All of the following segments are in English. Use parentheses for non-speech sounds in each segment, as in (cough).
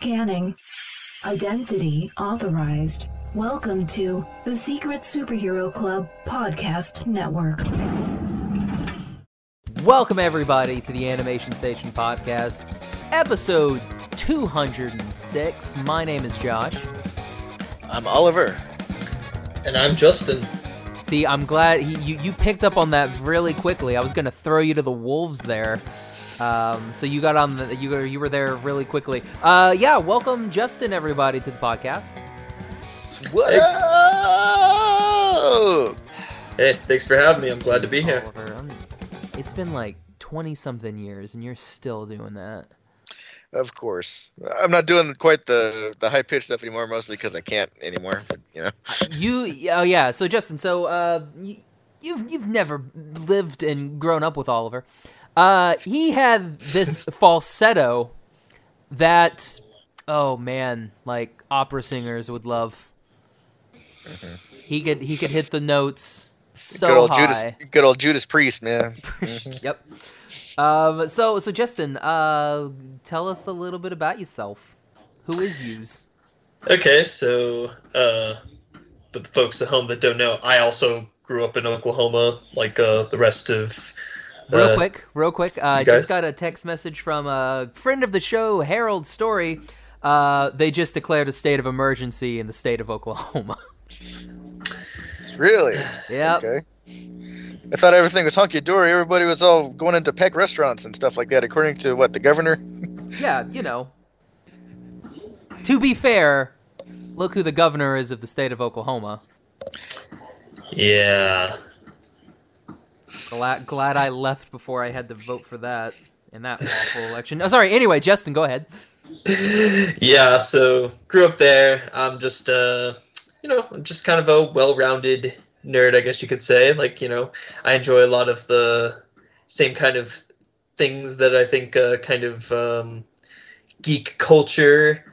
Scanning. Identity authorized. Welcome to the Secret Superhero Club Podcast Network. Welcome, everybody, to the Animation Station Podcast, episode 206. My name is Josh. I'm Oliver. And I'm Justin. See, I'm glad he, you, you picked up on that really quickly. I was going to throw you to the wolves there. Um, so you got on the you were, you were there really quickly. Uh, yeah, welcome Justin everybody to the podcast. What Hey. up? Hey, thanks for having me. I'm glad to be here. Oliver, I'm- it's been like 20 something years and you're still doing that. Of course, I'm not doing quite the the high pitched stuff anymore, mostly because I can't anymore. But, you know, You oh yeah, so Justin, so uh you, you've you've never lived and grown up with Oliver. Uh he had this (laughs) falsetto that oh man, like opera singers would love. He could he could hit the notes so good old high. Judas, good old Judas Priest, man. (laughs) Yep. Um so so Justin, uh tell us a little bit about yourself. Who is yous? Okay, so uh, for the folks at home that don't know, I also grew up in Oklahoma, like uh, the rest of. Real uh, quick, real quick. Uh, I you just got a text message from a friend of the show, Harold Story. Uh, they just declared a state of emergency in the state of Oklahoma. (laughs) really? Yeah. Okay. I thought everything was hunky dory. Everybody was all going into peck restaurants and stuff like that, according to what the governor. (laughs) Yeah, you know. To be fair, look who the governor is of the state of Oklahoma. Yeah. Glad, glad I left before I had to vote for that in that awful election. Oh, sorry. Anyway, Justin, go ahead. (laughs) Yeah, so grew up there. I'm just, uh, you know, I'm just kind of a well rounded nerd, I guess you could say. Like, you know, I enjoy a lot of the same kind of things that I think uh, kind of um, geek culture,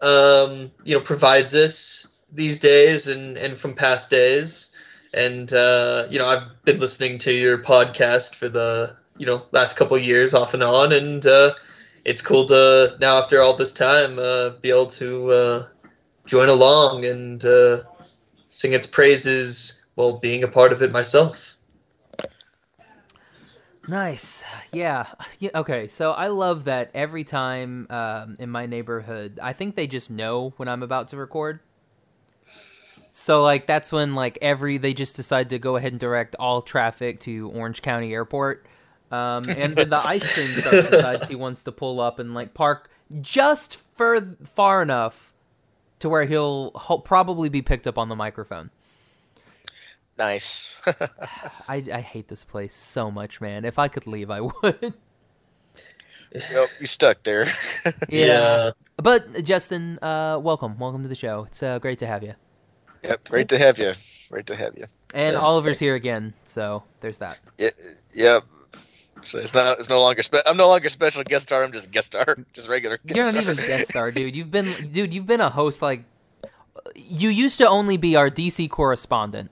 um, you know, provides us these days and, and from past days. And, uh, you know, I've been listening to your podcast for the, you know, last couple years off and on. And, uh, it's cool to now after all this time uh, be able to uh, join along and uh, sing its praises while being a part of it myself. Nice. Yeah. yeah. Okay. So I love that every time um, in my neighborhood, I think they just know when I'm about to record. So like that's when like every they just decide to go ahead and direct all traffic to Orange County Airport. Um, and then the ice cream (laughs) truck decides he wants to pull up and like park just for far enough to where he'll ho- probably be picked up on the microphone. Nice. (sighs) I, I hate this place so much, man. If I could leave, I would. (laughs) yep, you stuck there. (laughs) Yeah. But Justin, uh, welcome, welcome to the show. It's uh, great to have you. Yep, great to have you. Great to have you. And Yeah, Oliver's here again, so there's that. Yeah, yep. So it's not. It's no longer. Spe- I'm no longer special guest star. I'm just guest star. (laughs) Just regular. Guest You're not star. even guest (laughs) star, dude. You've been, dude. You've been a host like. You used to only be our DC correspondent,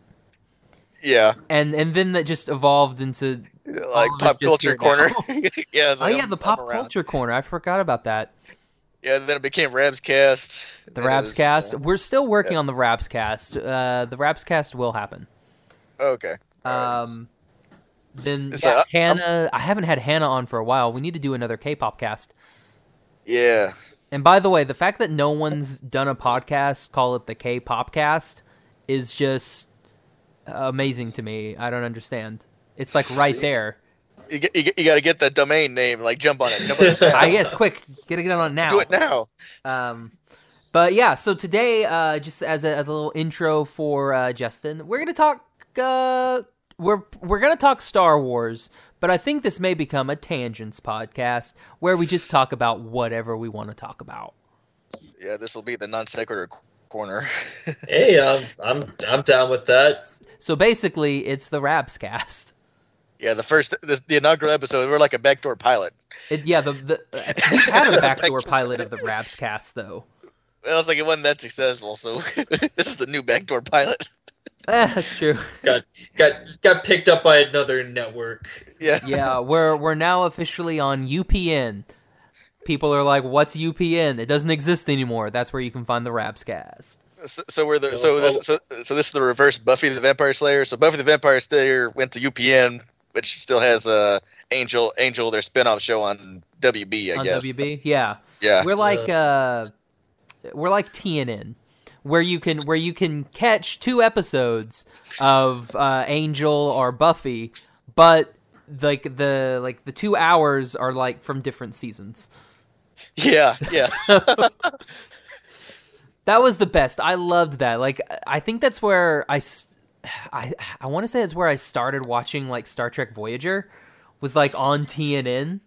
Yeah, and and then that just evolved into. like pop culture corner. (laughs) yeah. it's Oh yeah, I'm- the pop culture corner. I forgot about that. Yeah, then it became Rabs Cast. The Then it Raps was, uh, We're still working on the Raps cast. Uh, the Raps cast will happen. okay. Um, then It's yeah, I'm- Hannah. I haven't had Hannah on for a while. We need to do another K-pop cast. yeah. And by the way, the fact that no one's done a podcast, call it the K-pop cast, is just amazing to me. I don't understand. It's like right there. You, you, you got to get the domain name. Like jump on it. Jump on it. (laughs) I guess quick, get it on now. Do it now. Um, but yeah, so today, uh, just as a, as a little intro for uh, Justin, we're gonna talk. Uh, we're we're gonna talk Star Wars, but I think this may become a tangents podcast where we just talk about whatever we want to talk about. Yeah, this will be the non sequitur corner. Hey, um, I'm I'm down with that. So basically, it's the Rabs cast. Yeah, the first, the, the inaugural episode, we're like a backdoor pilot. It, yeah, the, the we've had a backdoor pilot of the Rabs cast though. It was like it wasn't that successful, so (laughs) this is the new backdoor pilot. Eh, (laughs) that's true. Got got got picked up by another network. Yeah. Yeah, we're we're now officially on UPN. people are like, "What's UPN? It doesn't exist anymore." That's where you can find the Rapscast. So, so we're the so this so, so this is the reverse Buffy the Vampire Slayer. So Buffy the Vampire Slayer went to UPN, which still has uh, Angel Angel their spinoff show on WB. I on guess. WB. Yeah, yeah. we're like uh, we're like TNN, where you can where you can catch two episodes of uh, Angel or Buffy, but like the like the two hours are like from different seasons. yeah. Yeah. (laughs) That was the best. I loved that. Like I think that's where I I I want to say it's where I started watching like Star Trek Voyager was like on TNN.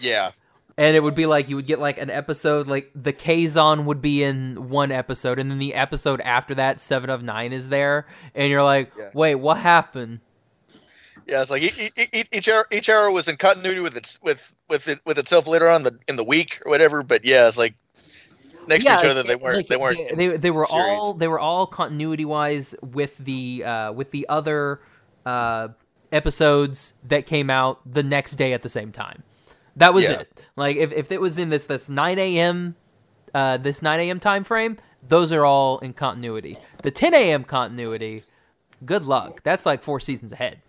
Yeah. And it would be like you would get like an episode like the Kazon would be in one episode and then the episode after that 7 of 9 is there and you're like, Yeah. "Wait, what happened?" Yeah, it's like e- e- e- each hour, each hour was in continuity with its with with it, with itself later on in the in the week or whatever. But yeah, it's like next to each other. They weren't. like, they weren't. They, they, they were series. all they were all continuity wise with the uh, with the other uh, episodes that came out the next day at the same time. That was Yeah. it. Like if, if it was in this this nine a.m. Uh, this nine a.m. time frame, those are all in continuity. The ten a.m. continuity, good luck. That's like four seasons ahead.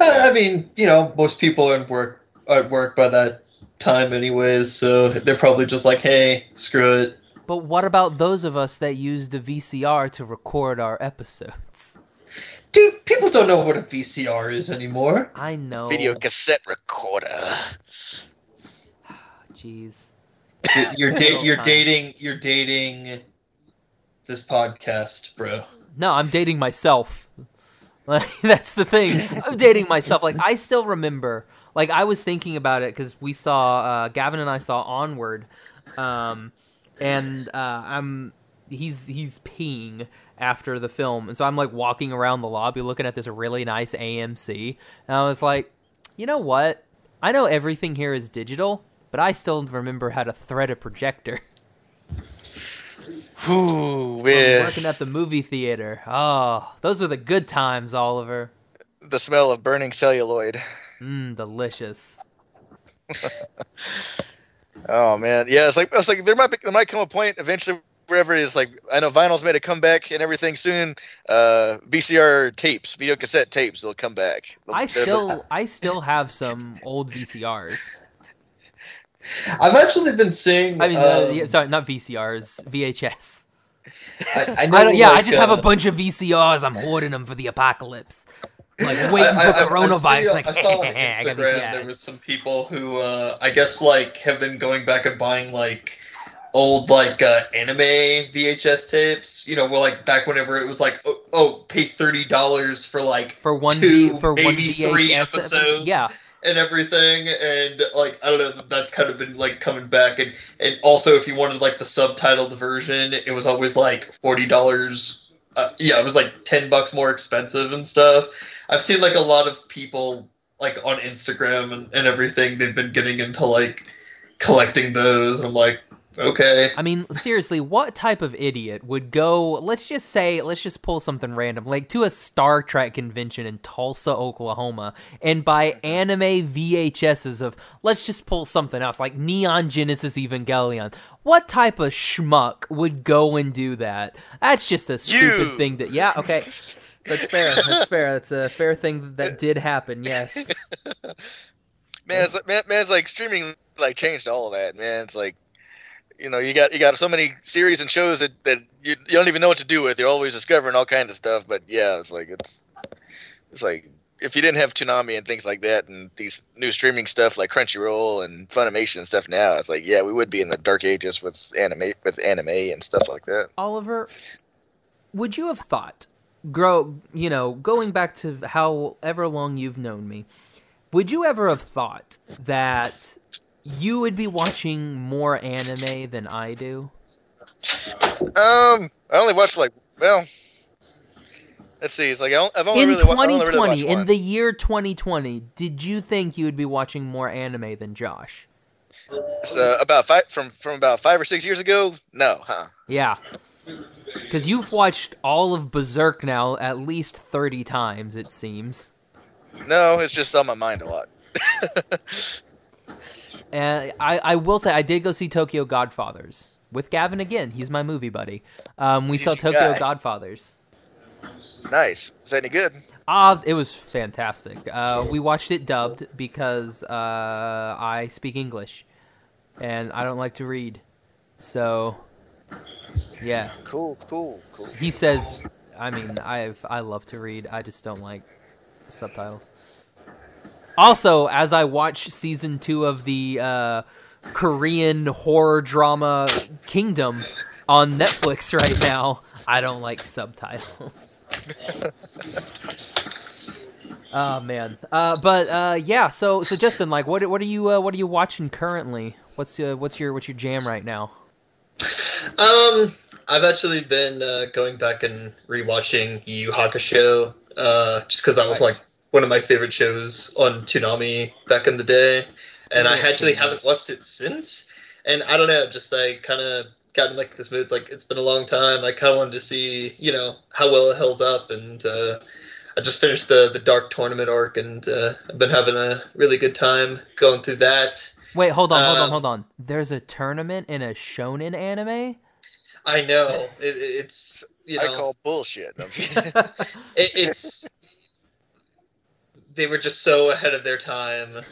I mean, you know, most people are at work at work by that time anyways, so they're probably just like, hey, screw it. But what about those of us that use the VCR to record our episodes? Dude, people don't know what a VCR is anymore. I know. Video cassette recorder. (sighs) Jeez. You're da- you're dating you're dating this podcast, bro. No, I'm dating myself. (laughs) Like that's the thing. I'm dating myself. Like I still remember. Like I was thinking about it because we saw uh, Gavin and I saw Onward, um, and uh, I'm he's he's peeing after the film, and so I'm like walking around the lobby looking at this really nice AMC, and I was like, you know what? I know everything here is digital, but I still remember how to thread a projector. (laughs) When. Working at the movie theater. Oh, those were the good times, Oliver. The smell of burning celluloid. Mmm, delicious. (laughs) Oh man, yeah. It's like it's like there might be, there might come a point eventually wherever it's like I know vinyl's made a comeback and everything soon. Uh, VCR tapes, video cassette tapes, they'll come back. I They're- still, I still have some old VCRs. (laughs) I've actually been seeing. I mean, uh, um, yeah, sorry, not VCRs, VHS. I, I know, I don't, yeah, I like, just have uh, a bunch of VCRs. I'm hoarding them for the apocalypse. Like (laughs) waiting I- I- for I- I coronavirus. see- like, I saw on (laughs) Instagram there was some people who uh, I guess like have been going back and buying like old like uh, anime VHS tapes. You know, well, like back whenever it was like oh, oh pay thirty dollars for like for one two, for one maybe VHS three episode. episodes. Yeah, and everything and like I don't know that's kind of been like coming back and and also if you wanted like the subtitled version it was always like forty dollars uh, yeah it was like 10 bucks more expensive and stuff. I've seen like a lot of people like on Instagram and, and everything they've been getting into like collecting those. And I'm like okay I mean, seriously, what type of idiot would go, let's just say, let's just pull something random, like to a Star Trek convention in Tulsa, Oklahoma, and buy anime VHSs of, let's just pull something else, like Neon Genesis Evangelion. What type of schmuck would go and do that? That's just a stupid You. thing that, yeah, okay. That's fair. That's fair. That's a fair thing that did happen. Yes. (laughs) man, it's, man, man, it's like streaming like changed all of that. Man, it's like you know you got you got so many series and shows that that you, you don't even know what to do with. You're always discovering all kinds of stuff. But yeah, it's like it's it's like if you didn't have Toonami and things like that, and these new streaming stuff like Crunchyroll and Funimation and stuff now, it's like yeah, we would be in the dark ages with anime with anime and stuff like that. Oliver, would you have thought, grow, you know, going back to however long you've known me, would you ever have thought that you would be watching more anime than I do? Um, I only watched like well. Let's see. It's like I don't- I've only in really, wa- I've only 2020, really watched in one. the year 2020, did you think you would be watching more anime than Josh? So about five from from about five or six years ago. No, huh? Yeah. Because you've watched all of Berserk now at least 30 times, it seems. No, it's just on my mind a lot. (laughs) And I, I will say I did go see Tokyo Godfathers with Gavin again. He's my movie buddy. Um, we He's saw Tokyo guy. Godfathers. Nice. Was that any good? Ah, it was fantastic. Uh, we watched it dubbed because uh, I speak English, and I don't like to read. So, yeah, Cool, cool, cool. he says. I mean, I I love to read. I just don't like subtitles. Also, as I watch season two of the uh, Korean horror drama Kingdom on Netflix (laughs) right now, I don't like subtitles. (laughs) Oh man, uh, but uh, yeah. So, so Justin, like, what what are you uh, what are you watching currently? What's uh, what's your what's your jam right now? Um, I've actually been uh, going back and rewatching Yu Yu Hakusho, uh, just because that was Nice. like one of my favorite shows on Toonami back in the day, and I actually haven't watched it since. And I don't know, just I kind of got in like this mood. It's like it's been a long time. I kind of wanted to see, you know, how well it held up, and uh, I just finished the the Dark Tournament arc, and uh, I've been having a really good time going through that. Wait, hold on, hold on, Um, hold on. There's a tournament in a shonen anime. I know it, it's you know I call bullshit. No, I'm (laughs) it, it's they were just so ahead of their time. It,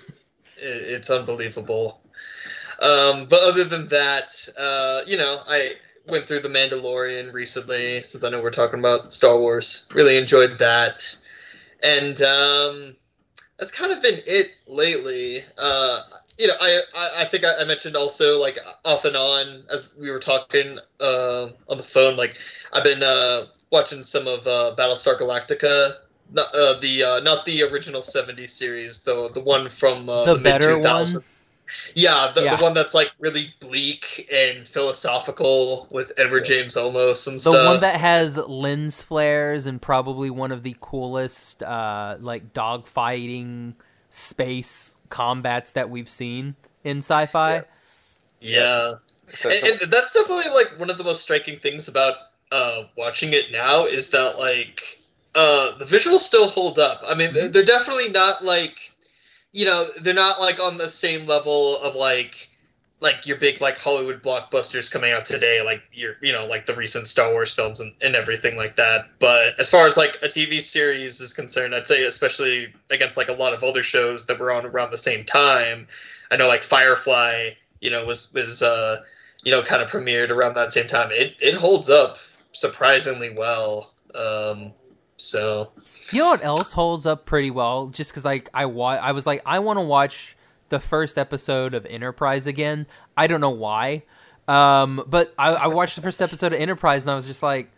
it's unbelievable. Um, but other than that, uh, you know, I went through the Mandalorian recently since I know we're talking about Star Wars. Really enjoyed that, and um, that's kind of been it lately. Uh, you know, I, I, I think I, I mentioned also like off and on as we were talking uh, on the phone. Like I've been uh, watching some of uh, Battlestar Galactica. Not uh, the uh, not the original '70s series, though the one from uh, The the, better mid 2000s. Yeah, the, Yeah. the one that's like really bleak and philosophical with Edward James Olmos and The stuff. The one that has lens flares and probably one of the coolest uh, like dogfighting space combats that we've seen in sci-fi. yeah, So, and, and that's definitely like one of the most striking things about uh, watching it now is that like uh, the visuals still hold up. I mean, they're, they're definitely not like you know they're not like on the same level of like like your big like Hollywood blockbusters coming out today, like your you know like the recent Star Wars films and, and everything like that. But as far as like a TV series is concerned, I'd say especially against like a lot of other shows that were on around the same time. I know like Firefly, you know, was was uh you know kind of premiered around that same time. It it holds up surprisingly well. Um, so You know what else holds up pretty well? Just because like I wa- I was like I want to watch the first episode of Enterprise again. I don't know why, um, but I, I watched the first episode of Enterprise and I was just like,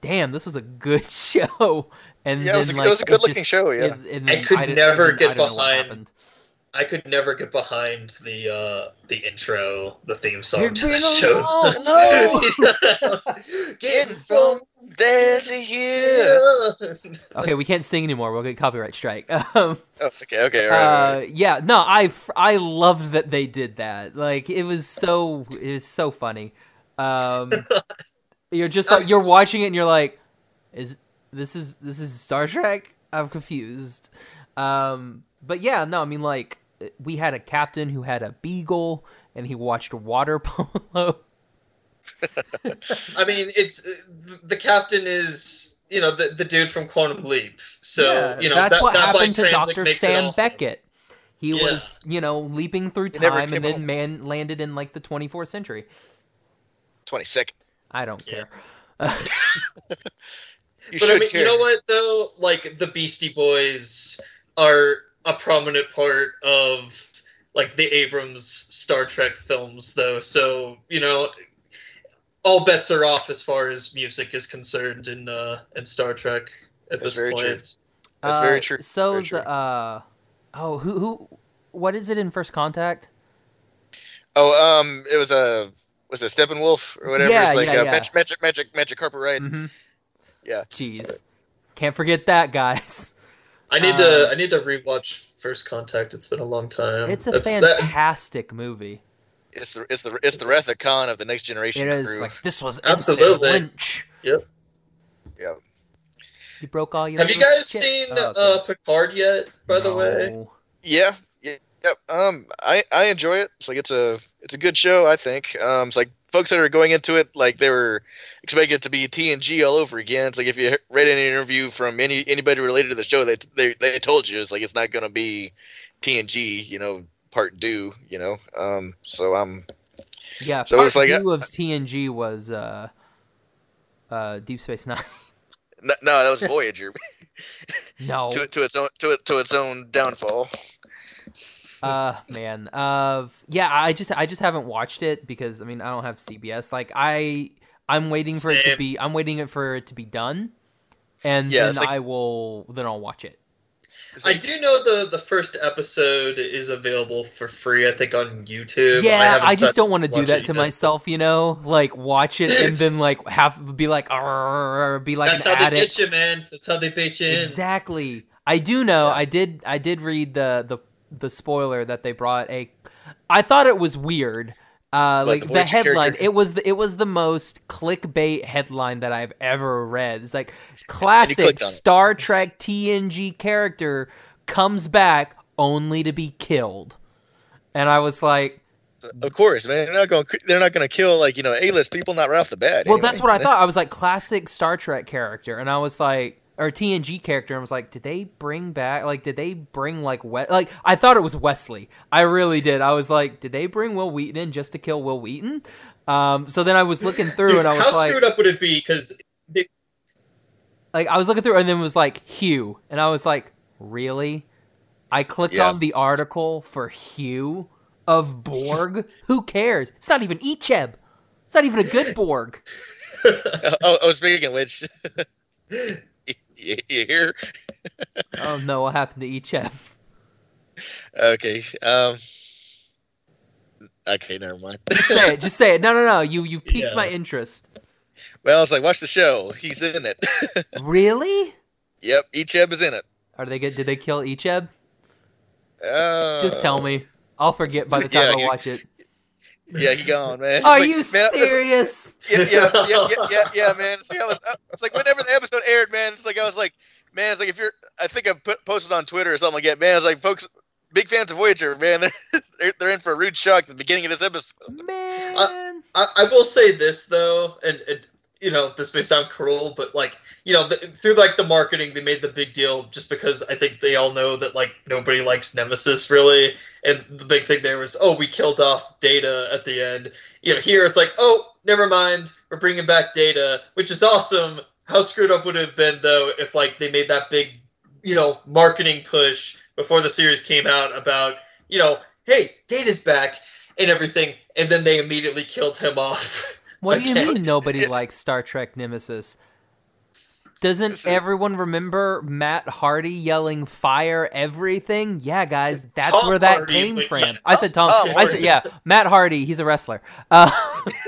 "Damn, this was a good (laughs) show." And Yeah, it was then, a- it was a good-looking just- show, yeah. and- and I could didn't- never get I don't know what behind- happened. I could never get behind the uh the intro, the theme song You're to the show. alone. (laughs) (laughs) Getting from there to here. (laughs) Okay, we can't sing anymore. We'll get copyright strike. Um, Oh, okay, okay, right, uh, right. yeah, no, I I loved that they did that. Like it was so it was so funny. Um, you're just like you're watching it and you're like, is this is this is Star Trek? I'm confused. Um, but yeah, no, I mean like we had a captain who had a beagle and he watched water (laughs) polo. I mean, it's uh, the captain is you know the the dude from Quantum Leap. So Yeah, you know that's that, what that happened to Doctor makes Sam awesome. Beckett. He Yeah. was, you know, leaping through time and then home. man landed in like the 24th century. 22nd. I don't Yeah. care. (laughs) (laughs) You But I mean, care. you know what though? Like the Beastie Boys are a prominent part of like the Abrams Star Trek films, though. So you know, all bets are off as far as music is concerned in uh, in Star Trek at That's this very point. true. That's very Uh, true. So, Very true. uh, oh, who, who, what is it in First Contact? Oh, um, it was a was it Steppenwolf or whatever? Yeah, it's like yeah, uh, yeah. magic, magic, magic, magic carpet ride. Mm-hmm. Yeah. Jeez, can't forget that, guys. (laughs) I need Uh, to I need to rewatch First Contact. It's been a long time. It's a That's- that- fantastic movie. It's the it's the it's the Wrath of the next generation It is crew. like this was Absolutely. Absolutely. Lynch. Yep. Yep. You broke all your. Have you guys shit. seen Oh, okay. uh, Picard yet? By the way, Yeah, yeah, Yep. Um, I I enjoy it. It's like it's a it's a good show. I think. Um, it's like folks that are going into it like they were expecting it to be TNG all over again. It's like if you read any interview from any anybody related to the show, they they they told you it's like it's not going to be TNG. You know, part due. You know. Um. So I'm. Yeah. So part it's like, two of TNG was uh, uh, Deep Space Nine. (laughs) No, no that was Voyager. (laughs) no. to to its own to it to its own downfall. (laughs) Uh man. Uh yeah, I just I just haven't watched it because I mean I don't have CBS. Like I I'm waiting for it to be I'm waiting for it to be done. And Yeah, then like- I will then I'll watch it. It's I do know the the first episode is available for free. I think on YouTube. yeah, haven't I, just don't want to do that to yet. myself, you know? Like watch it and then like (laughs) have be like be like That's an how they addict. get you, man. That's how they bait you in. Exactly. I do know. Yeah. I did. I did read the the the spoiler that they brought a. I thought it was weird. Uh, like the headline, character? it was the, it was the most clickbait headline that I've ever read. It's like classic. Star Trek TNG character comes back only to be killed, and I was like, Of course, man. They're not going. They're not going to kill like you know A-list people not right off the bat. Well, anyway. that's what I thought. (laughs) I was like classic Star Trek character, and I was like, or TNG character, and I was like, did they bring back? Like, did they bring like we- like I thought it was Wesley. I really did. I was like, did they bring Wil Wheaton in just to kill Wil Wheaton? Um, so then I was looking through, Dude, and I how was like, screwed up would it be? Because like I was looking through, and then it was like Hugh, and I was like, really? I clicked Yeah. on the article for Hugh of Borg. (laughs) Who cares? It's not even Icheb. It's not even a good Borg. oh, oh, speaking of which, (laughs) you, hear? Oh no, what happened to Icheb? Okay. Um. Okay, never mind. Just say it. Just say it. No, no, no. You you piqued Yeah. my interest. well, it's like watch the show. He's in it. (laughs) Really? yep, Icheb is in it. Are they good? Did they kill Icheb? Uh, Just tell me. I'll forget by the time yeah, I watch it. Yeah, he gone, man. Are like, you man, it's- serious? Yeah, yeah, yeah, yeah, (laughs) yeah, yeah, man. It's like I was. It's like whenever the episode aired, man. It's like I was like, man. It's like if you're. I think I put posted on Twitter or something like that, man. It's like folks, big fans of Voyager, man. They're (laughs) they're, they're in for a rude shock at the beginning of this episode. Man. I, I will say this though, and, and you know this may sound cruel, but like you know the, through like the marketing, they made the big deal just because I think they all know that like nobody likes Nemesis really, and the big thing there was oh we killed off Data at the end. You know here it's like oh never mind we're bringing back Data, which is awesome. How screwed up would it have been though if like they made that big you know marketing push before the series came out about you know hey Data's back and everything, and then they immediately killed him (laughs) off. What do you mean nobody likes Star Trek Nemesis? Doesn't everyone remember Matt Hardy yelling "fire everything"? Yeah, guys, that's Tom where that Hardy, came from. Tom- I said Tom. Tom I said yeah, Matt Hardy. He's a wrestler. Uh,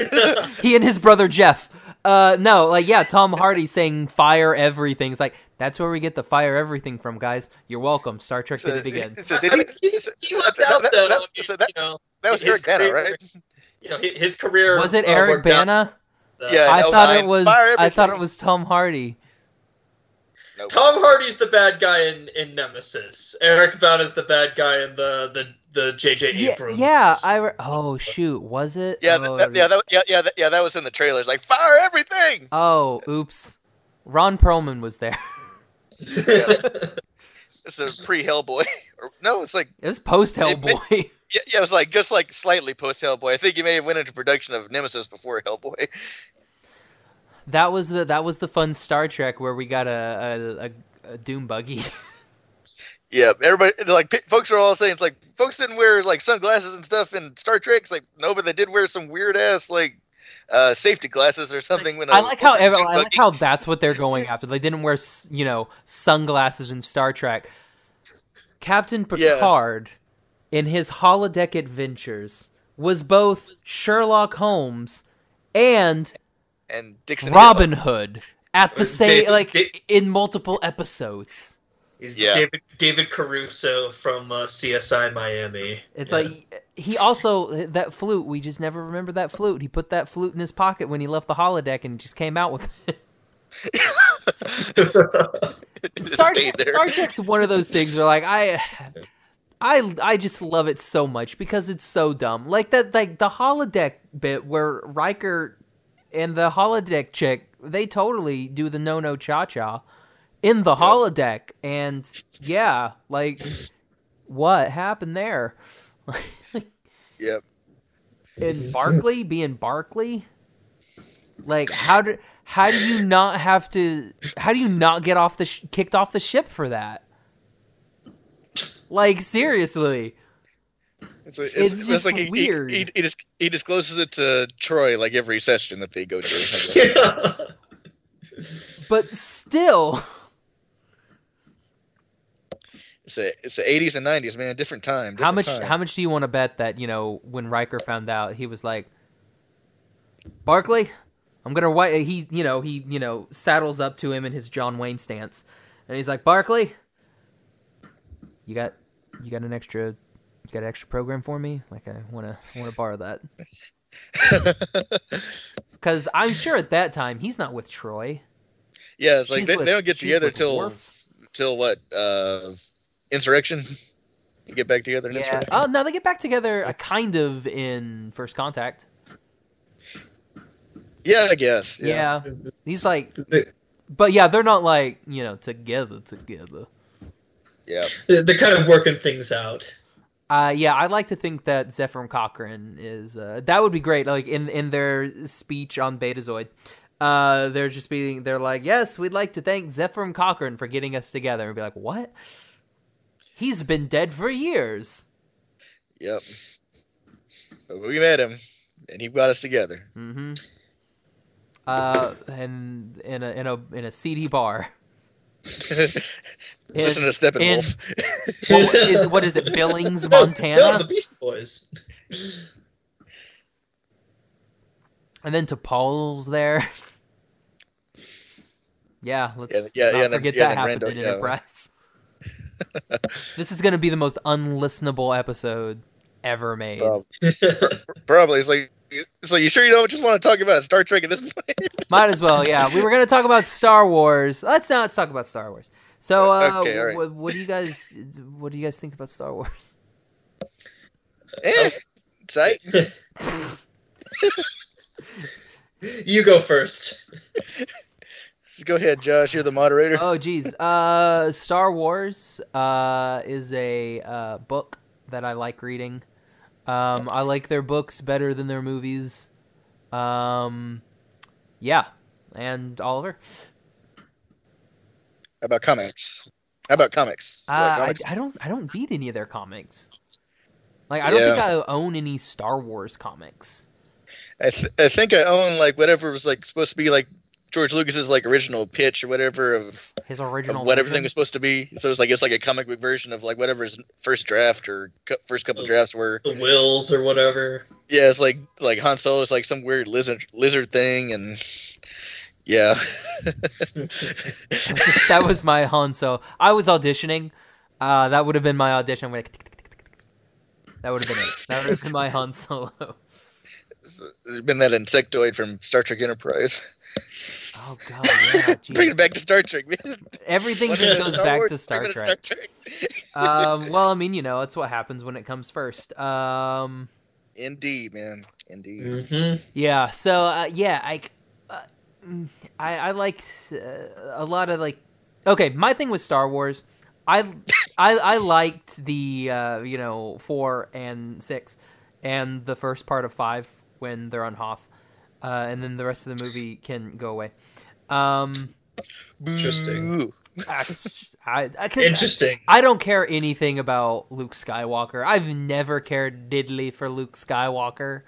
(laughs) he and his brother Jeff. Uh, no, like yeah, Tom Hardy saying "fire everything." It's like that's where we get the "fire everything" from, guys. You're welcome. Star Trek So, did it again. so I mean, he- he, left out that- though. that- so that- you know, that was his Eric Bana, career- right? You know, his, his career Was it uh, Eric worked Bana? uh, Yeah. I thought it was. I thought it was Tom Hardy. Nope. Tom Hardy's the bad guy in, in Nemesis. Eric Bana's the bad guy in the the the J.J. Yeah, Abrams. yeah. I re- oh shoot, was it? Yeah, oh, that, that, yeah, that, yeah, yeah, that, yeah. That was in the trailers. Like fire everything. Oh, oops. Ron Perlman was there. It's a pre Hellboy. No, it's like It was post It- Hellboy. Yeah, yeah, it was like just like slightly post Hellboy. I think he may have went into production of Nemesis before Hellboy. that was the that was the fun Star Trek where we got a a, a, a Doom buggy. (laughs) Yeah, everybody like folks are all saying it's like folks didn't wear like sunglasses and stuff in Star Trek. It's like no, but they did wear some weird ass like uh, safety glasses or something. when I was like how with the ev- Doom I like how that's what they're going (laughs) after. They didn't wear you know sunglasses in Star Trek. Captain Yeah. Picard, in his holodeck adventures, was both Sherlock Holmes and and Dixon Robin Hill. Hood at the same David- like Da- in multiple episodes. He's Yeah. David David Caruso from uh, CSI Miami. It's Yeah. like he also that flute. We just never remember that flute. He put that flute in his pocket when he left the holodeck and just came out with it. (laughs) (laughs) It Star, Trek. Star Trek's one of those things where like I I I just love it so much because it's so dumb. Like that like the holodeck bit where Riker and the holodeck chick, they totally do the no no cha cha in the holodeck and yeah, like what happened there? (laughs) Yep. in Barclay being Barclay? Like how do how do you not have to how do you not get off the sh- kicked off the ship for that? Like seriously. It's, a, it's, It's it's, just like he, weird. He, he, he, dis- he discloses it to Troi like every session that they go to. But still it's a, it's the 80s and 90s, man. Different time. how much time. how much do you want to bet that, you know, when Riker found out, he was like Barclay, I'm gonna wi-, he you know, he, you know, saddles up to him in his John Wayne stance. And he's like, Barclay, you got you got an extra you got an extra program for me? Like I wanna wanna borrow that. (laughs) Because I'm sure at that time he's not with Troi. yeah, it's like they, with- they don't get together till Worf. till what? Uh, insurrection. You get back together in Yeah. insurrection. Oh no, they get back together uh, kind of in First Contact. yeah, I guess. Yeah. Yeah. He's like but yeah, they're not like, you know, together together. Yeah. They're kind of working things out. Uh, yeah, I like to think that Zefram Cochrane is uh, that would be great. Like in in their speech on Betazoid, uh, they're just being they're like, yes, we'd like to thank Zefram Cochrane for getting us together, and be like, what? He's been dead for years. Yep. But we met him, and he got us together. Mm-hmm. Uh, and in a in a in a seedy bar. (laughs) Listen to Steppenwolf. What is what is it? Billings, (laughs) Montana, No, the Beast Boys. (laughs) and then to Paul's there. Yeah, let's Yeah, yeah, not yeah, then- forget yeah, that then happened Rando- in. Enterprise. this is going to be the most unlistenable episode ever made. Prob- Probably. It's like, it's like, you sure you don't just want to talk about Star Trek at this point? (laughs) Might as well, yeah. We were going to talk about Star Wars. Let's not talk about Star Wars. So, uh, Okay, all right. what, what do you guys what do you guys think about Star Wars? eh, tight. (laughs) you go first. (laughs) Go ahead, Josh. You're the moderator. Oh, geez. Uh, Star Wars uh, is a uh, book that I like reading. Um, I like their books better than their movies. Um, yeah. And Oliver? How about comics? How about comics? Like Uh, I. I don't. I don't read any of their comics. Like I don't Yeah. think I own any Star Wars comics. I, th- I think I own like whatever was like supposed to be like George Lucas's like original pitch or whatever of, His of original. what everything version. was supposed to be. So it's like it's like a comic book version of like whatever his first draft or cu- first couple Oh. drafts were. The Whills or whatever. Yeah, it's like like Han Solo is like some weird lizard lizard thing, and yeah, (laughs) that was my Han Solo. I was auditioning. Uh, that would have been my audition. Like, tick, tick, tick, tick, tick. that would have been it. That would have been my Han Solo. (laughs) there's been that insectoid from Star Trek Enterprise. Oh god, yeah. (laughs) Bring it back to Star Trek, man. Everything One just minute goes back Wars, to Star three minutes Trek. Trek. (laughs) Um, well, I mean, you know, it's what happens when it comes first. Um, Indeed, man. Indeed. Mm-hmm. yeah. So uh, yeah, I, uh, I, I liked uh, a lot of like. Okay, my thing with Star Wars, I, I, I liked the uh, you know four and six, and the first part of five when they're on Hoth, uh, and then the rest of the movie can go away. Um, Interesting. Boo. I, I, I, 'cause Interesting. I don't care anything about Luke Skywalker. I've never cared diddly for Luke Skywalker.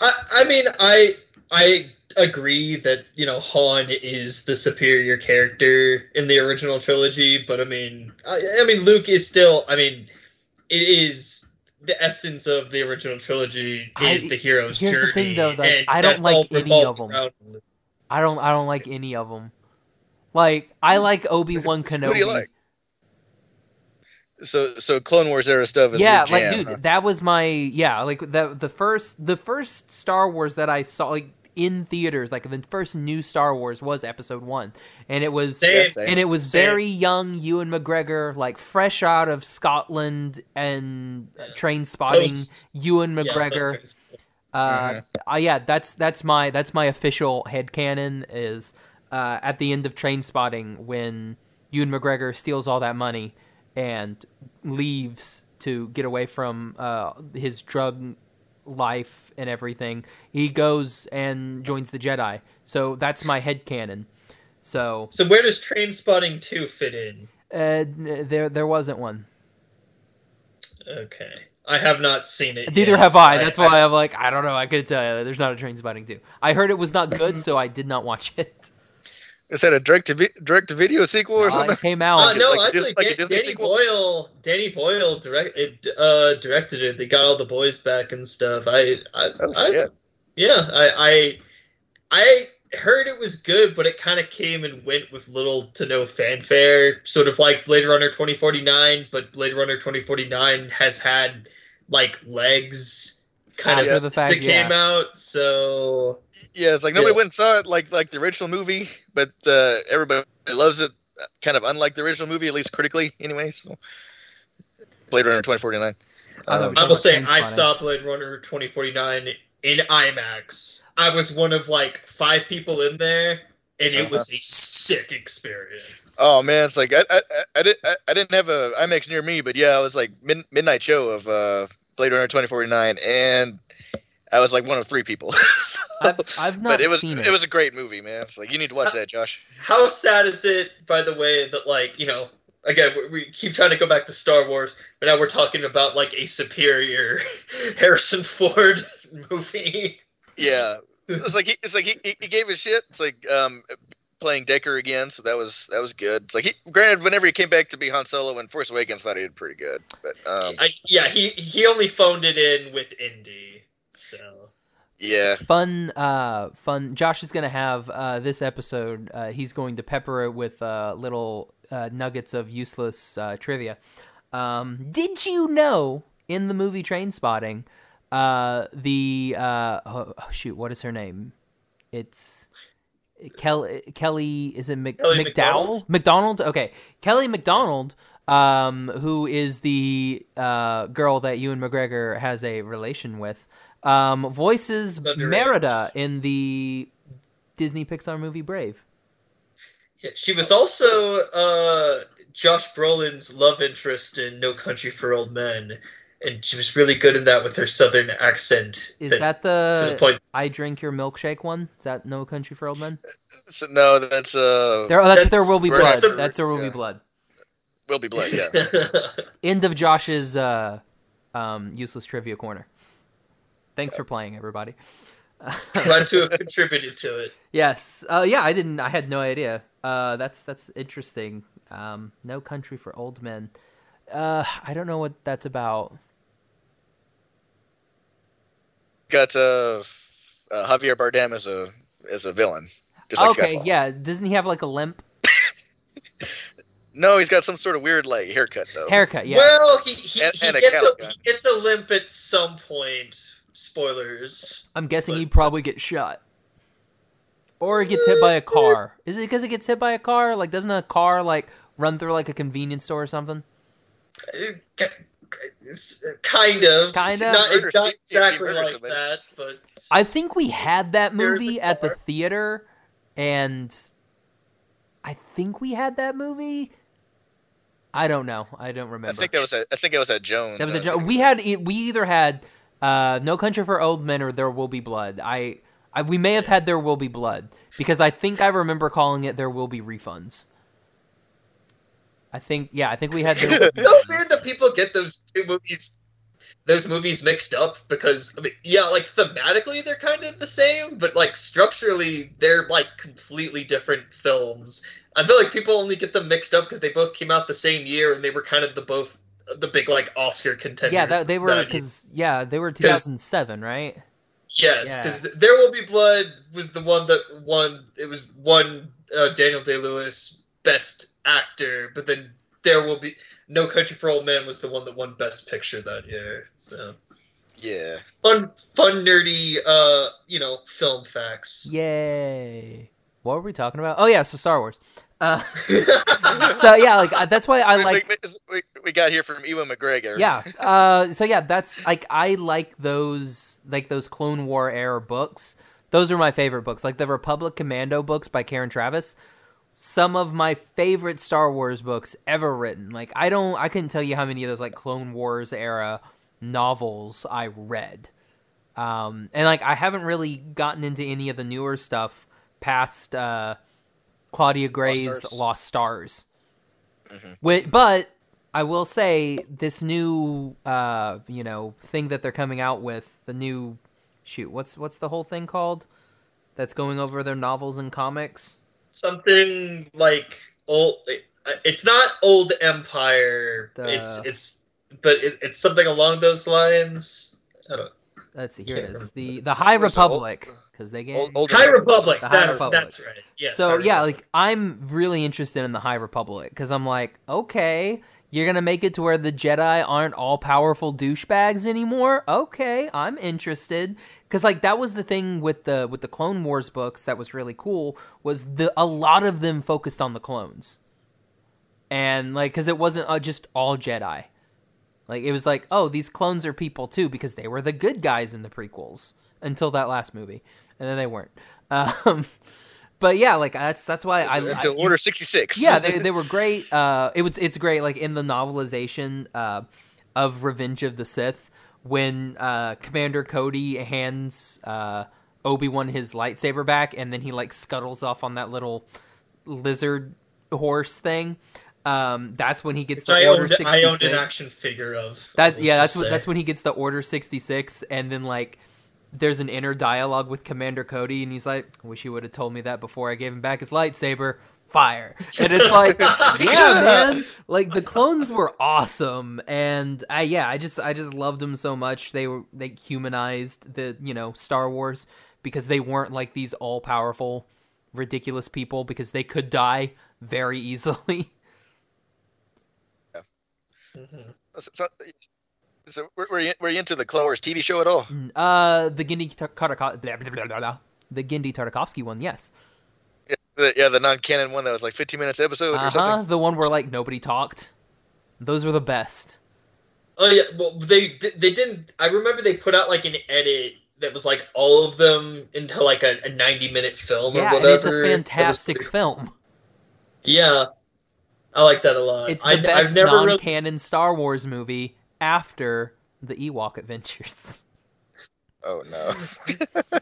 I, I mean, I I agree that you know Han is the superior character in the original trilogy, but I mean, I, I mean Luke is still. I mean, it is the essence of the original trilogy is I- the hero's here's the journey. thing, though, like, and I don't that's like all any revolves of 'em. around I don't. I don't like any of them. Like I like Obi Wan So Kenobi. who do you like? So so Clone Wars era stuff is yeah, your like dude, huh? that was my yeah. Like the the first the first Star Wars that I saw. Like in theaters. Like the first new Star Wars was Episode One, and it was and it was very young Ewan McGregor, like fresh out of Scotland and uh, Trainspotting Post- Ewan McGregor. those Uh, Mhm. uh, yeah, that's that's my that's my official head headcanon is uh, at the end of Trainspotting when Ewan McGregor steals all that money and leaves to get away from uh, his drug life and everything. He goes and joins the Jedi. So that's my headcanon. So So where does Trainspotting two fit in? uh, there there wasn't one. Okay, I have not seen it. Neither yet. have I. That's why I'm like, I don't know. I could tell you, there's not a Trainspotting two. I heard it was not good, (laughs) so I did not watch it. Is that a direct to vi- direct to video sequel or Uh, something? it came out. Uh, (laughs) no, Like a actually, Dis- like a Danny sequel? Boyle. Danny Boyle direct it, uh, directed it. They got all the boys back and stuff. I, I, Oh I shit! yeah, I, I, I heard it was good, but it kind of came and went with little to no fanfare. Sort of like Blade Runner twenty forty nine, but Blade Runner twenty forty nine has had like legs. Kind After of the fact, it came out, so Yeah, it's like nobody Yeah. went and saw it like like the original movie, but uh, everybody loves it. uh, Kind of unlike the original movie, at least critically, anyways. So. Blade Runner twenty forty nine. I thought Um, I will say I saw Blade Runner 2049 in IMAX. I was one of like five people in there, and it was a sick experience. Oh man, it's like I I, I- I didn't I, I didn't have a IMAX near me, but yeah, I was like mid, midnight show of uh, Blade Runner twenty forty nine, and I was like one of three people. (laughs) So- I've, I've not but it was seen it. was a great movie, man. It's like you need to watch that, Josh. How sad is it, by the way, that like you know, again we, we keep trying to go back to Star Wars, but now we're talking about like a superior (laughs) Harrison Ford (laughs) movie. Yeah, it's like he, it's like he, he- he gave a shit. It's like um playing Deckard again, so that was that was good. It's like he granted whenever he came back to be Han Solo in Force Awakens, thought he did pretty good, but um I, yeah, he he only phoned it in with Indy, so. yeah. fun uh fun josh is gonna have uh this episode uh he's going to pepper it with uh little uh nuggets of useless uh trivia um did you know in the movie Trainspotting uh the uh oh, oh, shoot what is her name it's kelly kelly is it Mc, Kelly mcdowell? McDonald? mcdonald? Okay. Kelly mcdonald um who is the uh girl that ewan mcgregor has a relation with um, voices Merida in the Disney Pixar movie Brave. Yeah, she was also uh, Josh Brolin's love interest in No Country for Old Men, and she was really good in that with her southern accent. Is that the, to the point? I drink your milkshake one? Is that No Country for Old Men? So, no, that's uh There, oh, that's, That's- There Will Be Blood. the- that's There Will Be. Blood. will be blood. Yeah. (laughs) End of Josh's uh, um, useless trivia corner. Thanks for playing, everybody. (laughs) Glad to have contributed to it. Yes. Uh, yeah, I didn't. I had no idea. Uh, that's that's interesting. Um, no Country for Old Men. Uh, I don't know what that's about. Got uh, uh Javier Bardem as a as a villain. Just like okay, Skyfall. yeah. Doesn't he have like a limp (laughs) No, he's got some sort of weird like haircut though. haircut? Yeah. Well, he he, And- he and a gets cattle a, he gets a limp at some point. Spoilers. I'm guessing he but- probably gets shot. Or he gets hit by a car. Is it because he gets hit by a car? Like, doesn't a car like run through like a convenience store or something? It's, uh, Kind of. Kinda? Not, not Steve- Steve exactly like somebody. that, but I think we had that movie at the theater, and I think we had that movie. I don't know. I don't remember. I think that was at, I think it was at Jones. That was I a joke. think. We had e- we either had uh, No Country for Old Men or There Will Be Blood. I, I we may have had There Will Be Blood because I think I remember calling it There Will Be Refunds. I think yeah, I think we had. (laughs) It's so weird that people get those two movies those movies mixed up because I mean yeah like thematically they're kind of the same but like structurally they're like completely different films I feel like people only get them mixed up because they both came out the same year and they were kind of the both the big like Oscar contenders Yeah, that, they were because yeah, they were 2007, right? Yes, Yeah. because There Will Be Blood was the one that won. It was one uh, Daniel Day Lewis Best Actor, but then There Will Be No Country for Old Men was the one that won Best Picture that year. So Yeah. Fun, fun, nerdy, uh, you know, film facts. Yay! What were we talking about? Oh yeah, so Star Wars. Uh, (laughs) so yeah, like uh, that's why I we, like. we, we, we got here from Ewan McGregor. Yeah. Uh, so yeah, that's like I like those like those Clone War era books. Those are my favorite books, like the Republic Commando books by Karen Traviss. Some of my favorite Star Wars books ever written. Like I don't, I couldn't tell you how many of those like Clone Wars era novels I read. Um, and like I haven't really gotten into any of the newer stuff past uh, Claudia Gray's Stars. Lost Stars. Mhm. Wait, but I will say this new uh, you know thing that they're coming out with the new shoot what's what's the whole thing called that's going over their novels and comics Something like old. It's not old Empire. The- It's it's, but it, it's something along those lines. I don't. let's see here it is. Can't the the High Was it old- Republic because they get Old, old High Republic. The High That's Republic. that's right. Yes. so High yeah, Republic. like I'm really interested in the High Republic because I'm like, okay, you're gonna make it to where the Jedi aren't all powerful douchebags anymore. Okay, I'm interested because like that was the thing with the with the Clone Wars books that was really cool was the a lot of them focused on the clones, and like because it wasn't uh, just all Jedi. Like it was like, oh, these clones are people too because they were the good guys in the prequels until that last movie, and then they weren't. (laughs) Um, but yeah, like that's that's why I, until I Order sixty six. yeah they (laughs) they were great. Uh, it was it's great like in the novelization uh, of Revenge of the Sith when uh, Commander Cody hands uh, Obi Wan his lightsaber back, and then he like scuttles off on that little lizard horse thing. Um, that's when he gets Which the I Order owned, sixty I owned an action figure of. That yeah, that's what that's when he gets the Order sixty six, and then like there's an inner dialogue with Commander Cody, and he's like, "I wish he would have told me that before I gave him back his lightsaber." Fire, and it's like, yeah, (laughs) man, like the clones were awesome, and I yeah, I just I just loved them so much. They were they humanized the you know Star Wars because they weren't like these all powerful, ridiculous people because they could die very easily. (laughs) Mhm. So, so were, were, you, were you into the Clone Wars TV show at all? Uh, the Genndy Tartakovsky, the Genndy Tartakovsky one, yes. Yeah, the, yeah, the non-canon one that was like fifteen minutes episode Uh or something. The one where like nobody talked. Those were the best. Oh yeah, well they they didn't. I remember they put out like an edit that was like all of them into like a, a ninety minute film Yeah, or and whatever. it's a That was fantastic film. Yeah, I like that a lot. It's the I, best I've never really. non-canon Star Wars movie after the Ewok Adventures. (laughs) Oh no.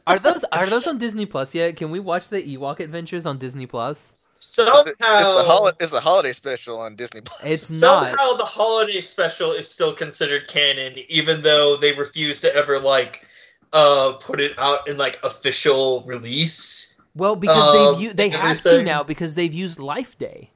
Are those are those on Disney Plus yet? Can we watch the Ewok Adventures on Disney Plus? Somehow, It's, the holi- it's the holiday special on Disney Plus. It's somehow not. the holiday special is still considered canon, even though they refuse to ever like uh put it out in like official release. Well, because Um, they've u- they have to now because they've used Life Day.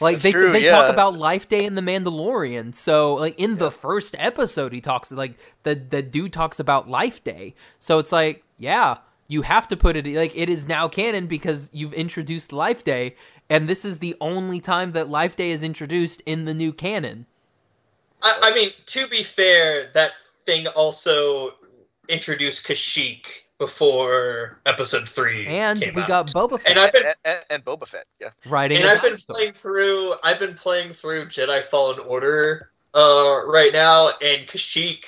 Like That's they true, they yeah. talk about Life Day in the Mandalorian. So like in the first episode, he talks like the the dude talks about Life Day. So it's like yeah, you have to put it like it is now canon because you've introduced Life Day, and this is the only time that Life Day is introduced in the new canon. I, I mean, to be fair, that thing also introduced Kashyyyk before episode three, And came we out. got Boba Fett And I've been and, and, and Boba Fett. Yeah. Right. and I've been playing through. I've been playing through Jedi Fallen Order uh, right now, and Kashyyyk,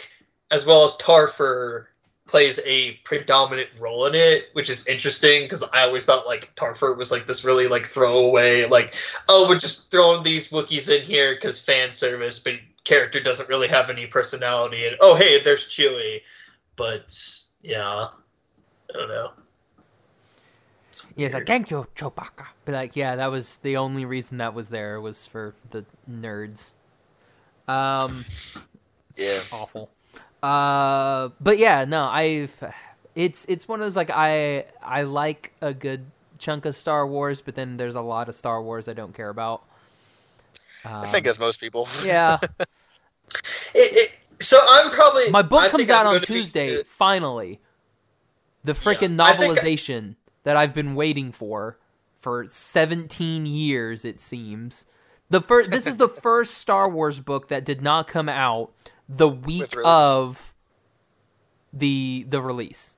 as well as Tarfful plays a predominant role in it, which is interesting because I always thought like Tarfful was like this really like throwaway, like oh we're just throwing these Wookiees in here because fan service, but character doesn't really have any personality. And oh hey, there's Chewie, but yeah, I don't know. It's Yeah, it's like weird. thank you, Chewbacca. But like, yeah, that was the only reason that was there was for the nerds. Um, Yeah. awful. Uh, but yeah, no, I've. It's it's one of those like I I like a good chunk of Star Wars, but then there's a lot of Star Wars I don't care about. Um, I think as most people. (laughs) yeah, It, it, so I'm probably my book I comes think I'm out on gonna be- Tuesday. Finally, the freaking I think I- novelization that I've been waiting for for 17 years. It seems the first. This is the (laughs) first Star Wars book that did not come out the week of the the release,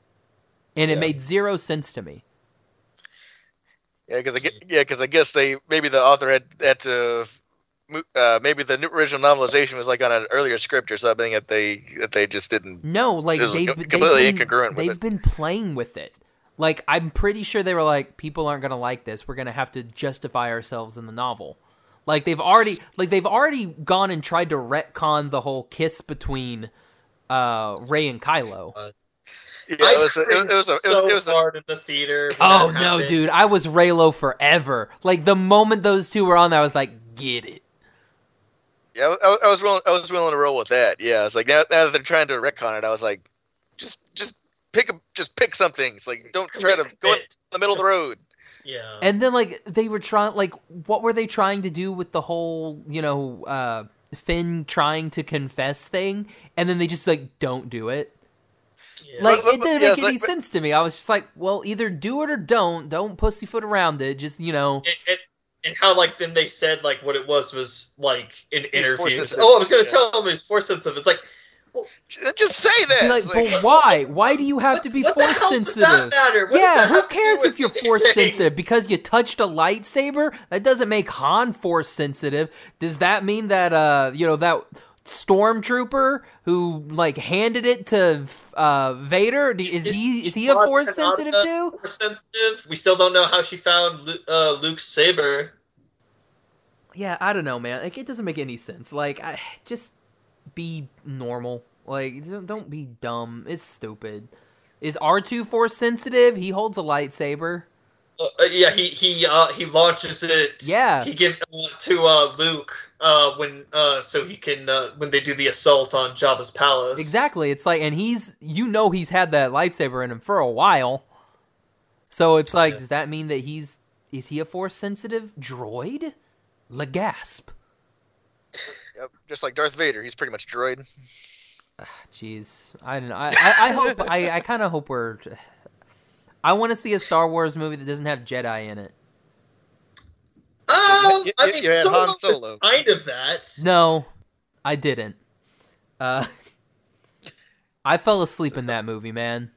and it Yeah. made zero sense to me. Yeah, because I get, yeah, because I guess they maybe the author had had to. Uh, maybe the new original novelization was like on an earlier script or something that they that they just didn't. No, like they've, co- they've completely been, incongruent with they've it. been playing with it. Like I'm pretty sure they were like, people aren't gonna like this. We're gonna have to justify ourselves in the novel. Like they've already like they've already gone and tried to retcon the whole kiss between uh Rey and Kylo. Yeah, I it was a- it was it was a, it was, so it was a, hard in the theater. Oh no, happened. dude! I was Reylo forever. Like the moment those two were on, there, I was like, get it. Yeah, I, was- I was willing I was willing to roll with that. Yeah, it's like now, now that they're trying to retcon it, I was like, just just pick a just pick something. It's like don't try to go in the middle of the road. (laughs) Yeah. And then like they were trying, like what were they trying to do with the whole, you know, uh Finn trying to confess thing? And then they just like don't do it. yeah. Like But- it didn't yeah, make any like- sense to me. I was just like, well, either do it or don't. Don't pussyfoot around it. Just you know, and, and, and how like then they said like what it was was like in He's force interviews. Oh, I was gonna Yeah. tell him he's force sensitive. It's like well, Just say that. be like, but why? Why do you have to be what the force hell does sensitive? that matter? What does yeah, that who have to do cares if you're force anything? sensitive? Because you touched a lightsaber? That doesn't make Han force sensitive. Does that mean that uh, you know, that stormtrooper who like handed it to uh Vader, is he is he a force sensitive too? Force sensitive. We still don't know how she found uh, Luke's saber. Yeah, I don't know, man. Like it doesn't make any sense. Like I just be normal. Like don't- don't be dumb. It's stupid. Is R2 force sensitive? He holds a lightsaber. Uh, uh, yeah, he he uh, he launches it. Yeah. he gives it to uh, Luke uh, when uh, so he can uh, when they do the assault on Jabba's palace. Exactly. It's like, and he's, you know, he's had that lightsaber in him for a while. So it's like, Yeah. does that mean that he's, is he a force sensitive droid? Legasp. Yep, just like Darth Vader, he's pretty much droid. Jeez, I don't know. I, I, I hope, I, I kind of hope we're. I want to see a Star Wars movie that doesn't have Jedi in it. Um, You- I mean, you had Solo, Han is Solo. kind of that. No, I didn't. Uh, (laughs) I fell asleep in that movie, man.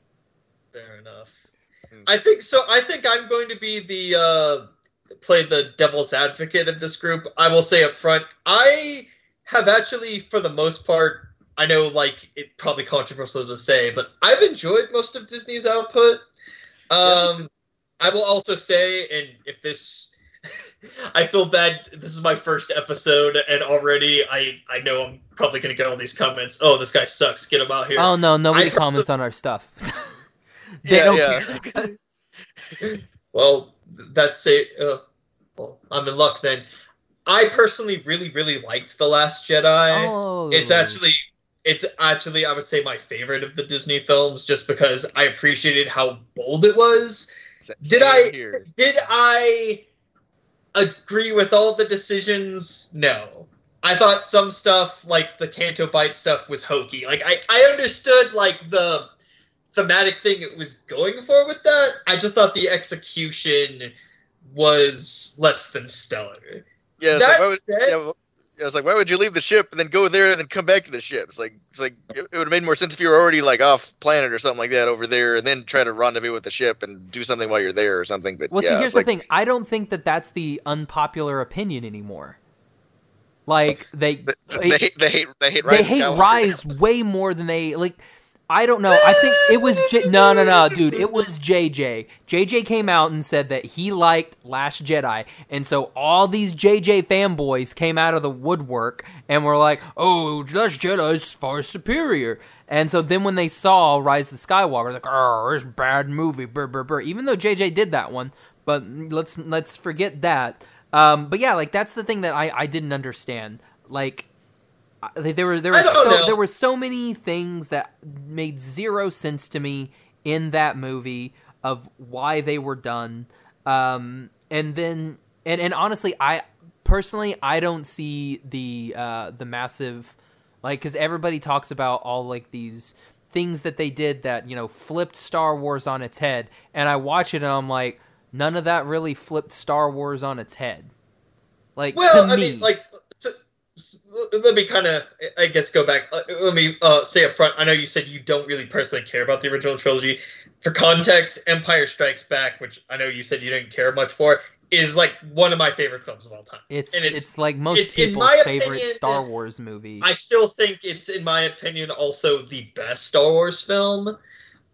Fair enough. I think so. I think I'm going to be the uh, play the devil's advocate of this group. I will say up front, I have actually, for the most part, I know like it probably controversial to say, but I've enjoyed most of Disney's output. Yeah, Um, I will also say, and if this, (laughs) I feel bad. This is my first episode, and already I I know I'm probably going to get all these comments. Oh, this guy sucks. Get him out here. Oh no, nobody I- comments on our stuff. (laughs) they Yeah, don't yeah. care. (laughs) Well, that's it. Uh, well, I'm in luck then. I personally really, really liked The Last Jedi. Oh, It's actually, it's actually, I would say my favorite of the Disney films, just because I appreciated how bold it was. Did I? Here. Did I agree with all the decisions? No. I thought some stuff, like the Canto Bight stuff, was hokey. Like I, I understood like the thematic thing it was going for with that. I just thought the execution was less than stellar. Yeah, That why would, said- yeah, well, was like why would you leave the ship and then go there and then come back to the ship? It's like it's like it, would have made more sense if you were already like off planet or something like that over there, and then try to rendezvous with the ship and do something while you're there or something. But Well, yeah, see, here's the like, thing. I don't think that that's the unpopular opinion anymore. Like they They, they, they hate they hate they hate they hate. Rise way more than they like. I don't know. I think it was J- no, no, no, dude. It was JJ. JJ came out and said that he liked Last Jedi, and so all these JJ fanboys came out of the woodwork and were like, "Oh, Last Jedi is far superior." And so then when they saw Rise of the Skywalker, like, "Oh, it's bad movie." Brr, brr, brr. Even though JJ did that one, but let's let's forget that. Um, but yeah, like that's the thing that I I didn't understand. Like there were there were so, know. there were so many things that made zero sense to me in that movie of why they were done. Um, and then and and honestly, I personally I don't see the uh, the massive like because everybody talks about all like these things that they did that you know flipped Star Wars on its head, and I watch it and I'm like, none of that really flipped Star Wars on its head. Like Well, to I me, mean, like, let me kind of, I guess, go back. Uh, let me uh, say up front. I know you said you don't really personally care about the original trilogy. For context, Empire Strikes Back, which I know you said you didn't care much for, is like one of my favorite films of all time. It's And it's, it's- like most it's- in people's my favorite opinion, Star Wars movie. I still think it's, in my opinion, also the best Star Wars film.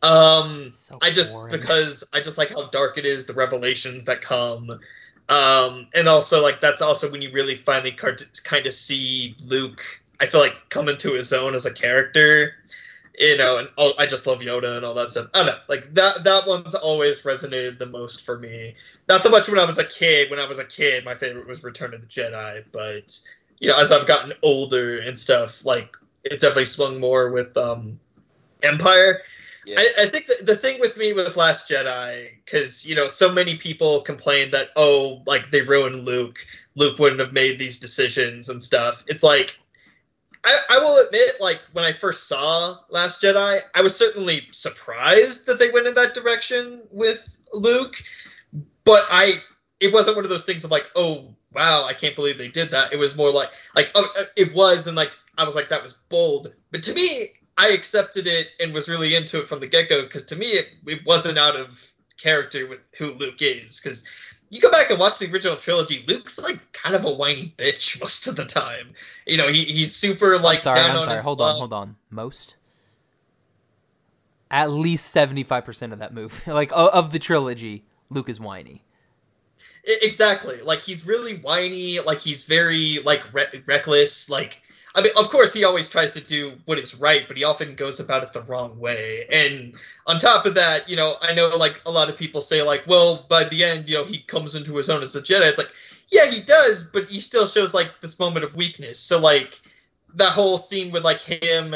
Um, So I just boring. because I just like how dark it is, the revelations that come, um, and also like that's also when you really finally kind of see Luke. I feel like come into his own as a character, you know, and oh, I just love Yoda and all that stuff. I don't know, like that that one's always resonated the most for me. Not so much when I was a kid. When I was a kid, my favorite was Return of the Jedi, but you know, as I've gotten older and stuff, like it's definitely swung more with um, Empire. Yeah. I, I think the, the thing with me with Last Jedi, because you know, so many people complained that oh, like they ruined Luke. Luke wouldn't have made these decisions and stuff. It's like I, I will admit, like when I first saw Last Jedi, I was certainly surprised that they went in that direction with Luke, but I it wasn't one of those things of like oh wow I can't believe they did that. It was more like like oh, it was and like I was like that was bold, but to me I accepted it and was really into it from the get go because to me it, it wasn't out of character with who Luke is because you go back and watch the original trilogy, Luke's like kind of a whiny bitch (laughs) most of the time. You know, he, he's super like I'm sorry, down I'm on sorry. his Hold on, hold on. Most? At least 75% of that movie, (laughs) like of the trilogy, Luke is whiny. Exactly. Like he's really whiny. Like he's very like re- reckless. Like I mean, of course, he always tries to do what is right, but he often goes about it the wrong way. And on top of that, you know, I know like a lot of people say like, well, by the end, you know, he comes into his own as a Jedi. It's like, yeah, he does, but he still shows like this moment of weakness. So like that whole scene with like him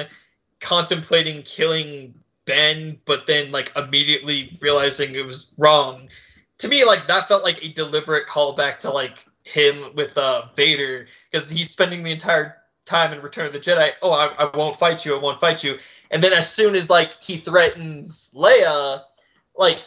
contemplating killing Ben, but then like immediately realizing it was wrong. To me, like that felt like a deliberate callback to like him with uh Vader because he's spending the entire time in Return of the Jedi. Oh, I, I won't fight you. I won't fight you. And then as soon as like he threatens Leia, like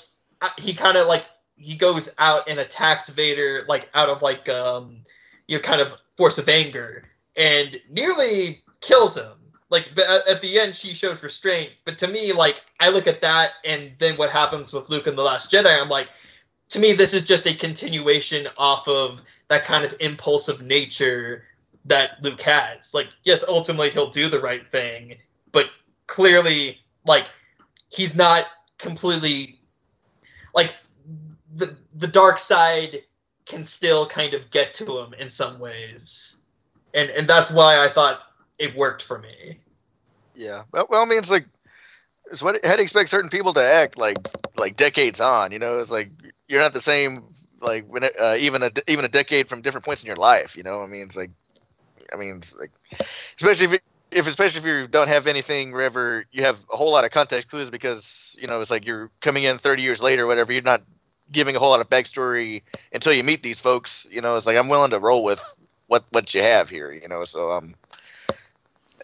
he kind of like he goes out and attacks Vader like out of like um you know kind of force of anger and nearly kills him. Like at, the end, she shows restraint. But to me, like I look at that and then what happens with Luke in the Last Jedi, I'm like, to me, this is just a continuation off of that kind of impulsive nature that Luke has. Like, yes, ultimately he'll do the right thing, but clearly, like, he's not completely like the the dark side can still kind of get to him in some ways, and and that's why I thought it worked for me. Yeah. Well, well, I mean, it's like it's what how do you expect certain people to act like like decades on? You know, it's like you're not the same like when it, uh, even a even a decade from different points in your life. You know, I mean, it's like I mean, like especially if if especially if you don't have anything wherever you have a whole lot of context clues because you know it's like you're coming in 30 years later, or whatever. You're not giving a whole lot of backstory until you meet these folks. You know, it's like I'm willing to roll with what what you have here. You know, so um.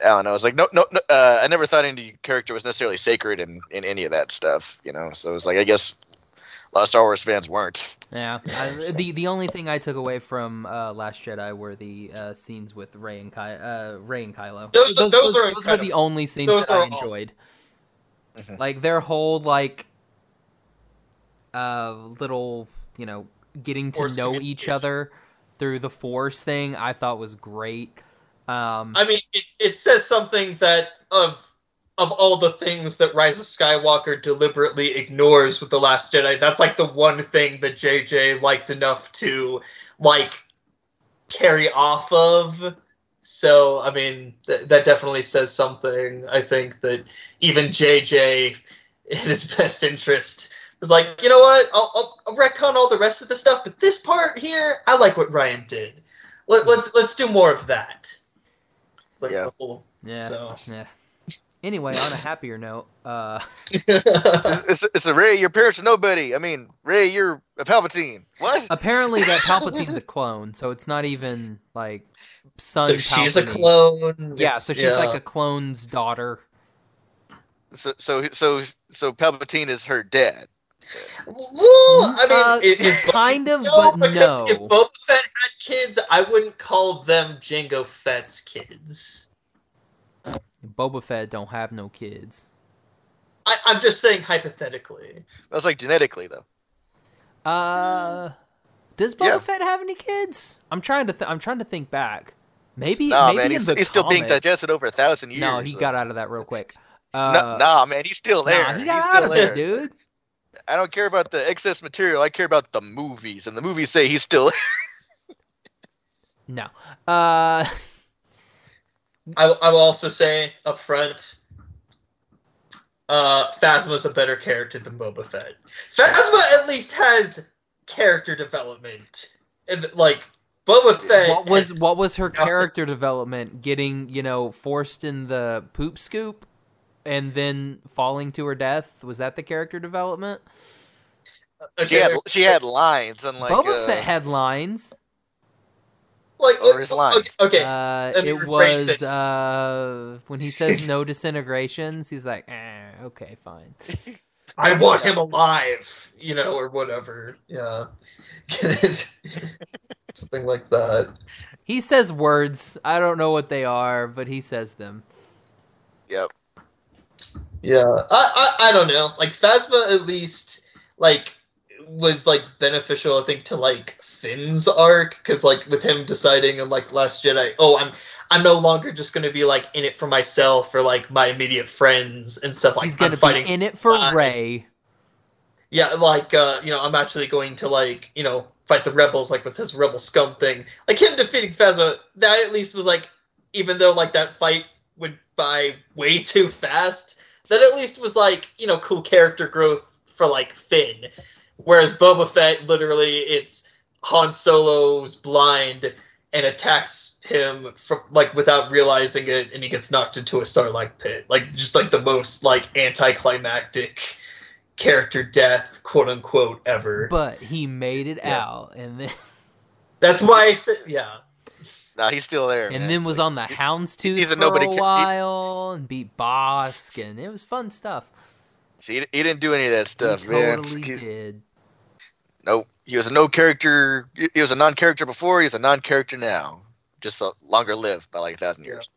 I don't know. It's like no, no. no uh, I never thought any character was necessarily sacred in, in any of that stuff, you know. So it's like I guess a lot of Star Wars fans weren't. Yeah. (laughs) I, the the only thing I took away from uh, Last Jedi were the uh, scenes with Rey and Ky- uh, Rey and Kylo. Those- those are those were the only scenes Those that I are awesome. enjoyed. Mhm. Like their whole like uh little, you know, getting to Forced know each other through the Force thing, I thought was great. Um, I mean, it, it says something that of of all the things that Rise of Skywalker deliberately ignores with the Last Jedi, that's like the one thing that JJ liked enough to like carry off of. So, I mean, th- that definitely says something. I think that even JJ, in his (laughs) best interest, was like, you know what? I'll, I'll, I'll retcon all the rest of the stuff, but this part here, I like what Ryan did. Let, let's let's do more of that. Like Yeah. the whole- yeah. So. Yeah. Anyway, on a happier note, uh, (laughs) It's, it's, it's a Rey. Your parents are nobody. I mean, Rey, you're a Palpatine. What? apparently that (laughs) Palpatine's a clone, so it's not even like son. so she's a clone. Yeah, It's- so she's like a clone's daughter. So so so so Palpatine is her dad. Well, I mean, Uh, it, it- kind of, no, but because no. if Boba Fett had kids, I wouldn't call them Jango Fett's kids. Boba Fett don't have no kids. I, I'm just saying hypothetically. That's like genetically though. Uh, does Boba Yeah. Fett have any kids? I'm trying to. Th- I'm trying to think back. Maybe. nah, maybe man, in he's, the he's still being digested over a thousand years. No, he so- got out of that real quick. (laughs) No, Uh, nah, man, he's still there. nah, he he's got still out of there, it, dude. I don't care about the excess material. I care about the movies, and the movies say he's still. (laughs) No. Uh, (laughs) I, I will also say up front, uh, Phasma's a better character than Boba Fett. Phasma at least has character development, and like Boba Fett. what was has- what was her nothing. character development? Getting you know forced in the poop scoop, and then falling to her death. Was that the character development? she had she had lines, unlike Boba uh, Fett had lines. Like or his okay, lines. Okay, Uh, it was uh, when he (laughs) says no disintegrations. He's like, eh, okay, fine. I want him alive, you know, or whatever. Yeah, (laughs) something like that. He says words. I don't know what they are, but he says them. Yep. Yeah, I, I I don't know. Like Phasma, at least like was like beneficial. I think to like Finn's arc because like with him deciding in like Last Jedi, oh, I'm I'm no longer just gonna be like in it for myself or like my immediate friends and stuff. Like He's gonna I'm fighting in it for. Rey. Yeah, like uh, you know, I'm actually going to like you know fight the rebels like with his rebel scum thing. Like him defeating Phasma, that at least was like, even though like that fight went by way too fast, that at least was like you know cool character growth for like Finn. Whereas Boba Fett, literally, it's Han Solo's blind and attacks him from like without realizing it, and he gets knocked into a Sarlacc pit. Like just like the most like anticlimactic character death, quote unquote, ever. But he made it Yeah. out, and then (laughs) That's why I said, yeah. Nah, he's still there. and man. then It's was like- on the Hound's Tooth he's a for nobody a ca- he- while and beat Bossk, and it was fun stuff. See, he, he didn't do any of that stuff, he man. totally He's- did. Nope. He was a no character. He was a non character before. He's a non character now. Just a longer lived by like a thousand years.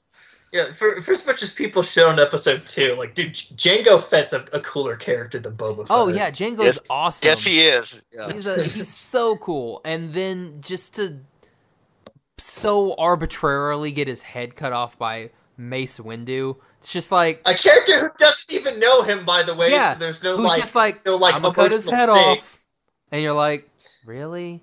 Yeah, for, for as much as people showed in episode two, like, dude, Jango Fett's a, a cooler character than Boba Fett. Oh yeah, Jango's Yes- awesome. Yes, he is. Yeah. He's a, he's so cool, and then just to so arbitrarily get his head cut off by Mace Windu, it's just like A character who doesn't even know him, by the way, Yeah, so there's no, who's like, just like, no, like, "I'ma cut his head thing. off." And you're like, really?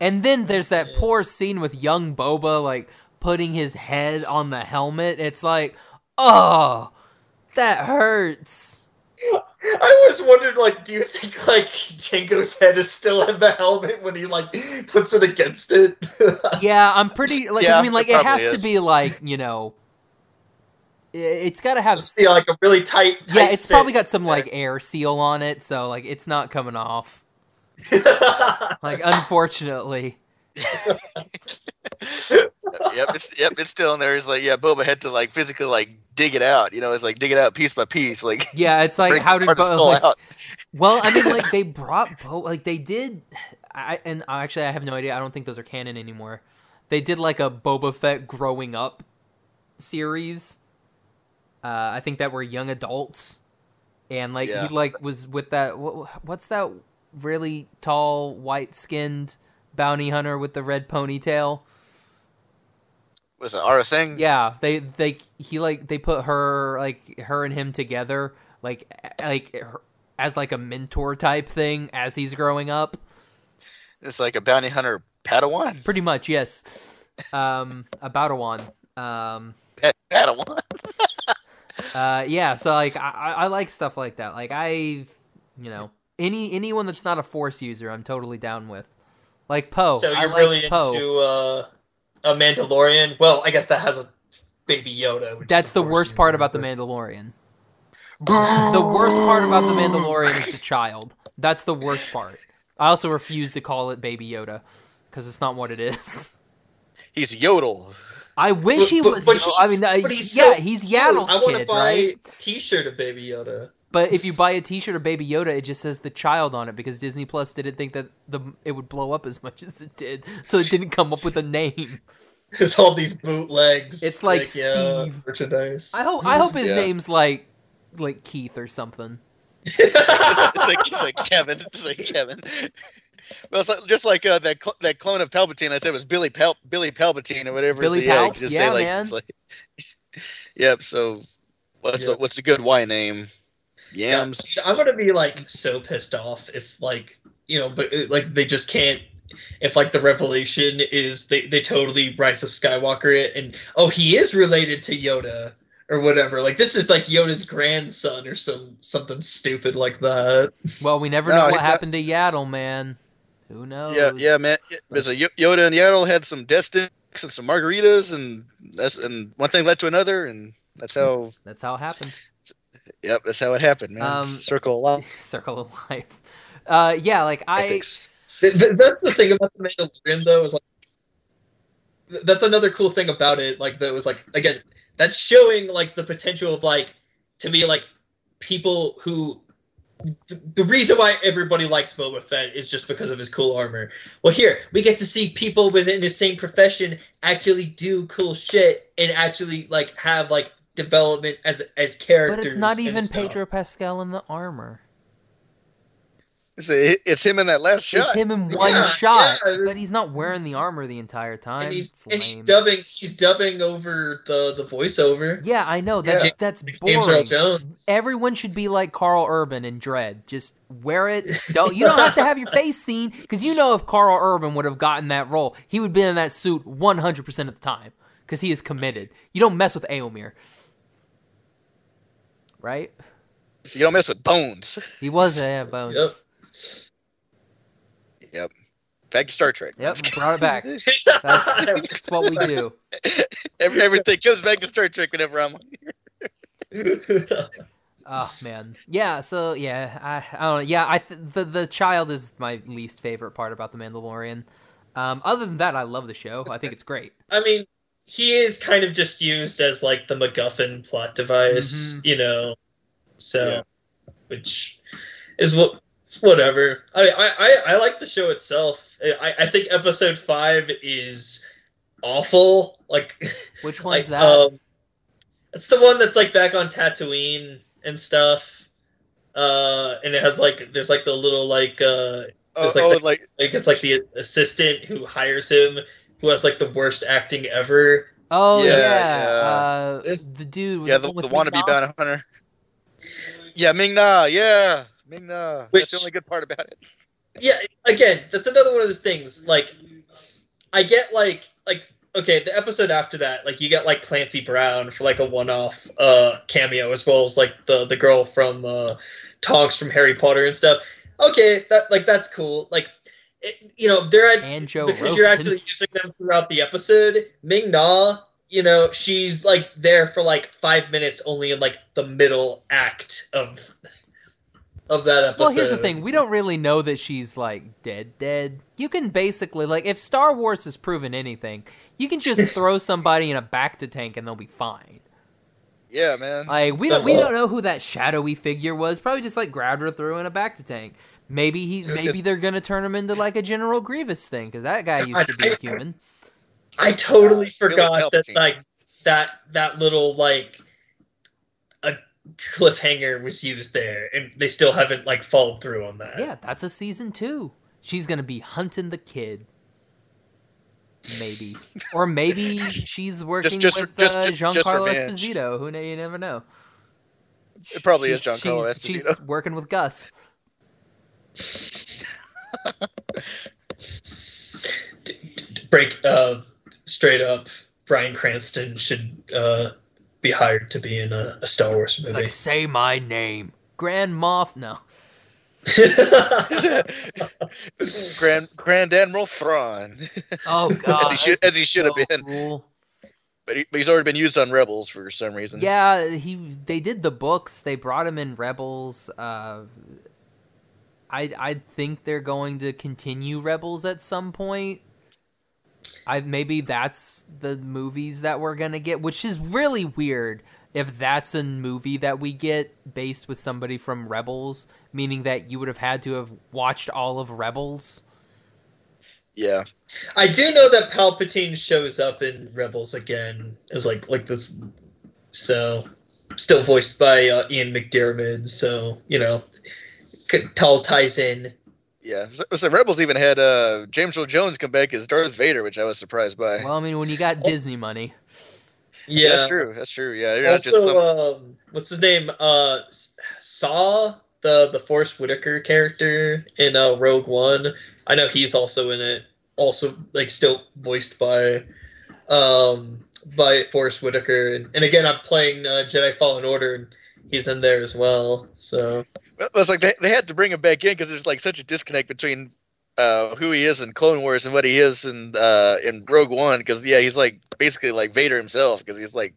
And then there's that poor scene with young Boba like putting his head on the helmet. It's like, oh, that hurts. (laughs) I always wondered, like, do you think, like, Jango's head is still in the helmet when he, like, puts it against it? (laughs) Yeah, I'm pretty like. 'cause I mean, like, it it, has is. to be like you know. It's got to have Just be, like, a really tight, tight yeah, it's fit. probably got some like air seal on it, so like it's not coming off. (laughs) Like unfortunately, (laughs) yep, it's yep, it's still in there. It's like yeah, Boba had to like physically like dig it out. You know, it's like dig it out piece by piece. Like yeah, it's like how did part of the Bo- skull like, out. well, I mean, like (laughs) they brought Bo, like they did, I and uh, actually I have no idea. I don't think those are canon anymore. They did like a Boba Fett growing up series. Uh, I think that were young adults, and like Yeah. he like was with that. What, what's that really tall, white skinned bounty hunter with the red ponytail? Was it Aurra Sing? Yeah, they they he like they put her like her and him together like like her, as like a mentor type thing as he's growing up. It's like a bounty hunter Padawan. Pretty much, yes. Um, about a one. Um, Pa- Padawan. (laughs) uh, yeah. So like I, I I like stuff like that. Like I, you know, any anyone that's not a force user, I'm totally down with. Like Poe, so I you're liked really Poe. into uh, a Mandalorian? Well, I guess that has a Baby Yoda. Which That's the a Force worst part user, about the Mandalorian. The worst part about the Mandalorian is the child. That's the worst part. I also refuse to call it Baby Yoda because it's not what it is. He's Yaddle. I wish But- he was. but Yo- I he's- mean, uh, but he's yeah, so he's cute. Yaddle's I want to buy right? a T-shirt of Baby Yoda. But if you (laughs) buy a T-shirt of Baby Yoda, it just says the child on it because Disney Plus didn't think that the it would blow up as much as it did, so it didn't come up with a name. (laughs) There's all these bootlegs. It's like yeah, Steve. merchandise. I hope I hope his Yeah. name's like like Keith or something. it's, it's like it's like Kevin. It's like Kevin. Well, it's like, just like uh, that cl- that clone of Palpatine. I said it was Billy Pal- Billy Palpatine or whatever. Billy is the egg. Palps? Just Yeah, say like, man. it's like (laughs) yep. So what's Yeah. a, what's a good Y name? Yams. I'm gonna be like so pissed off if like you know, but uh, like they just can't. If like the revelation is they they totally Rise of Skywalker it and oh he is related to Yoda or whatever. Like this is like Yoda's grandson or some something stupid like that. Well, we never No, know he- what happened to Yaddle, man. Who knows? Yeah, yeah, man. There's a Yoda and Yaddle had some death sticks and some margaritas, and that's and one thing led to another, and that's how. That's how it happened. Yep, that's how it happened, man. Um, Circle of life. (laughs) Circle of life. Uh, yeah, like I. Sticks. Th- th- That's the thing about the Mandalorian though is like that's another cool thing about it. Like that was like again that's showing like the potential of like to be like people who th- the reason why everybody likes Boba Fett is just because of his cool armor. Well, here we get to see people within the same profession actually do cool shit and actually like have like development as as characters. But it's not even stuff. Pedro Pascal in the armor. It's, it's him in that last shot. It's him in one Yeah, shot, yeah. but he's not wearing the armor the entire time. And he's and he's dubbing he's dubbing over the the voiceover. Yeah, I know. That's Yeah. that's James Earl boring. Jones. Everyone should be like Karl Urban in Dredd. Just wear it. (laughs) Don't you don't have to have your face seen because you know if Karl Urban would have gotten that role, he would be in that suit one hundred percent of the time because he is committed. You don't mess with Éomer, right? You don't mess with bones. He was a (laughs) yeah, bones. Yep. Yep. Back to Star Trek. Yep, brought it back. (laughs) That's, that's what we do. (laughs) Every, everything comes back to Star Trek whenever I'm. here. Oh man, yeah. So yeah, I, I don't know. Yeah, I th- the the child is my least favorite part about the Mandalorian. Um, other than that, I love the show. I think it's great. I mean, he is kind of just used as like the MacGuffin plot device, Mhm. you know. So, Yeah. which is what whatever. I, I I I like the show itself. I I think episode five is awful. Like, (laughs) Which one's like that? um, it's the one that's like back on Tatooine and stuff. Uh, and it has like there's like the little like uh Oh, It's like oh, the- like like it's like the assistant who hires him who has like the worst acting ever. oh yeah, yeah, yeah. Uh, This- the dude. yeah, with- the, with the wannabe bounty hunter. Yeah, Ming Na. Yeah, Ming Na. Which- That's the only good part about it. Yeah, again, that's another one of those things. Like, I get like like okay, the episode after that, like you get like Clancy Brown for like a one-off uh cameo, as well as like the the girl from uh Tonks from Harry Potter and stuff. Okay, that like that's cool. Like, it, you know, they're at And Joe because you're actually using them throughout the episode. Ming Na, you know, she's like there for like five minutes, only in like the middle act of of that episode. Well, here's the thing: we don't really know that she's like dead. Dead. You can basically like if Star Wars has proven anything, you can just (laughs) throw somebody in a bacta tank and they'll be fine. Yeah, man. Like we don't, we don't know who that shadowy figure was. Probably just like grabbed her, threw in a bacta tank. Maybe he, Dude, maybe they're gonna turn him into like a General Grievous thing because that guy used to be a (laughs) human. I totally Billy forgot that like that that little like a cliffhanger was used there, and they still haven't like followed through on that. Yeah, that's a season two. She's gonna be hunting the kid. Maybe, or maybe (laughs) she's working just- with just- uh, just- just Giancarlo revenge. Esposito. Who know? You never know. It probably is She's- Giancarlo she's- Esposito. She's working with Gus. D- d- break uh straight up. Bryan Cranston should uh be hired to be in a, a Star Wars It's movie. like say my name, Grand Moff. No, (laughs) Grand Grand Admiral Thrawn, oh god, (laughs) as he should as he should have been, cool. but, he, but he's already been used on Rebels for some reason. Yeah, he. They did the books. They brought him in Rebels. Uh, I I think they're going to continue Rebels at some point. I maybe that's the movies that we're gonna get, which is really weird if that's a movie that we get based with somebody from Rebels, meaning that you would have had to have watched all of Rebels. Yeah. I do know that Palpatine shows up in Rebels again as like like this, so still voiced by uh, Ian McDiarmid. So you know, could tell ties in. Yeah. So, so Rebels even had uh, James Earl Jones come back as Darth Vader, which I was surprised by. Well, I mean, when you got Disney money, Yeah, That's true. That's true. Yeah. You're not just Also, some- um, what's his name? Uh, Saw the the Forrest Whitaker character in uh, Rogue One. I know he's also in it. Also, like still voiced by um by Forrest Whitaker, and, and again, I'm playing uh, Jedi Fallen Order, and he's in there as well. So Well, it's like they, they had to bring him back in because there's like such a disconnect between uh, who he is in Clone Wars and what he is in uh, in Rogue One. Because yeah, he's like basically like Vader himself because he's like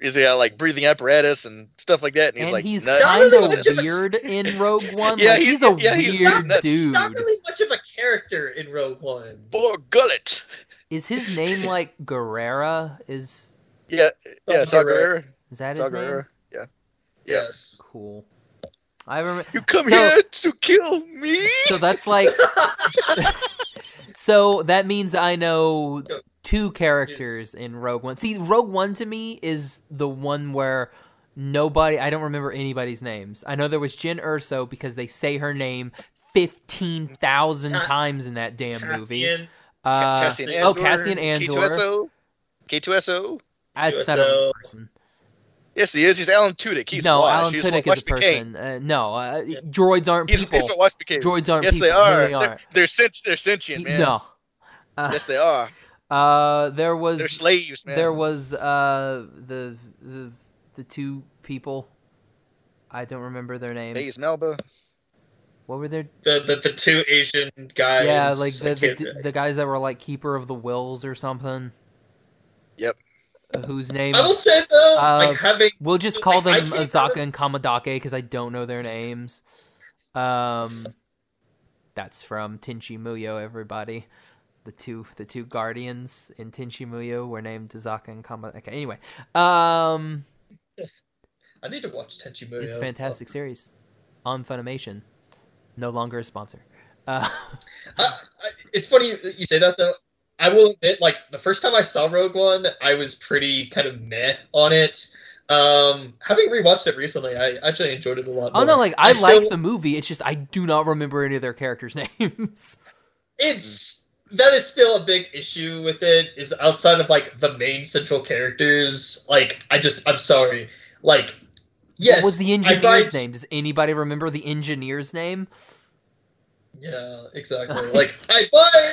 he's got like breathing apparatus and stuff like that, and he's and like he's nuts. Kind of much of a- weird in Rogue (laughs) One. Yeah, like, he's- he's, a yeah, he's weird not- dude. he's not really much of a character in Rogue One. Bor Gullet. Is his name like Gerrera? Is Yeah, yeah, Saw Saw Gerrera. is that Saw his name? Yeah. Yes. Cool. I remember. You come So- here to kill me. So that's like. (laughs) so that means I know two characters in Rogue One. See, Rogue One to me is the one where nobody. I don't remember anybody's names. I know there was Jyn Erso because they say her name fifteen thousand times in that damn movie. Cassian. Uh, Cassian Andor. oh, Cassian Andor. K2SO. K2SO. That's not a person. Yes, he is. He's Alan Tudyk. He's no, Wash. Alan He's Tudyk Wash is a person. Uh, no, uh, droids aren't He's, people. he's what Watch McCain. Droids aren't yes, people. they are. No, they They're, they're, sent, they're sentient, man. No. Uh, Yes, they are. (laughs) uh, there was They're slaves, man. there was uh the the the two people. I don't remember their names. Baze Melba. What were their? The, the the two Asian guys. yeah, like the, the the guys that were like keeper of the Whills or something. Yep. Uh, whose name I will say though, Uh, like having We'll just call like, them Azaka and Kamidake because I don't know their names. Um, that's from Tenchi Muyo. Everybody, the two the two guardians in Tenchi Muyo were named Azaka and Kamidake. Okay, anyway, um, (laughs) I need to watch Tenchi Muyo. it's a fantastic series on Funimation. No longer a sponsor. Uh, I, (laughs) I, it's funny that you say that though. I will admit, like the first time I saw Rogue One, I was pretty kind of meh on it. Um, having rewatched it recently, I actually enjoyed it a lot. oh no, like I, still- like the movie. It's just I do not remember any of their characters' (laughs) names. it's that is still a big issue with it is outside of like the main central characters like i just i'm sorry like yes what was the engineer's buy- name? Does anybody remember the engineer's name? yeah exactly like i (laughs) buy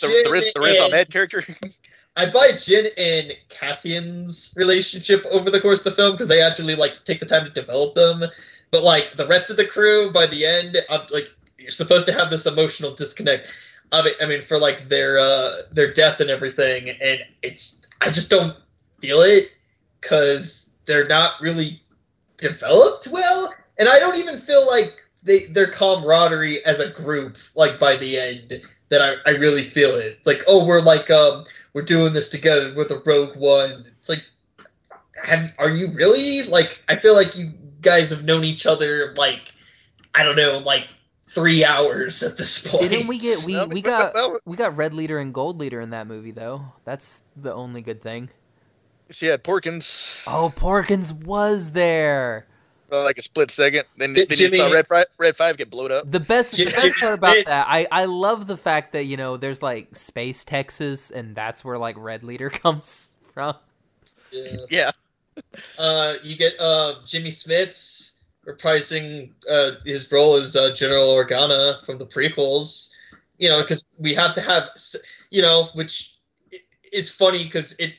The, the, Riz, the Riz and- Ahmed character. (laughs) I buy Jyn and Cassian's relationship over the course of the film because they actually like take the time to develop them. But like the rest of the crew, by the end, I'm like you're supposed to have this emotional disconnect. Of it, I mean, for like their uh, their death and everything, and it's I just don't feel it because they're not really developed well, and I don't even feel like they their camaraderie as a group like by the end that I, I really feel it. Like oh we're like um we're doing this together with a Rogue One. It's like, have are you really like? I feel like you guys have known each other like, I don't know, like three hours at this point. Didn't we get we, we got we got red leader and gold leader in that movie though. That's the only good thing. See, yeah, Porkins. Oh, Porkins was there. Uh, like a split second. Then, Did then you saw Red Five, Red Five get blown up. The best, the best part about that, I, I love the fact that you know there's like space Texas, and that's where like Red Leader (laughs) comes from. Yeah. Yeah, Uh, you get uh, Jimmy Smits reprising uh, his role as uh, General Organa from the prequels. You know, because we have to have, you know, which is funny because it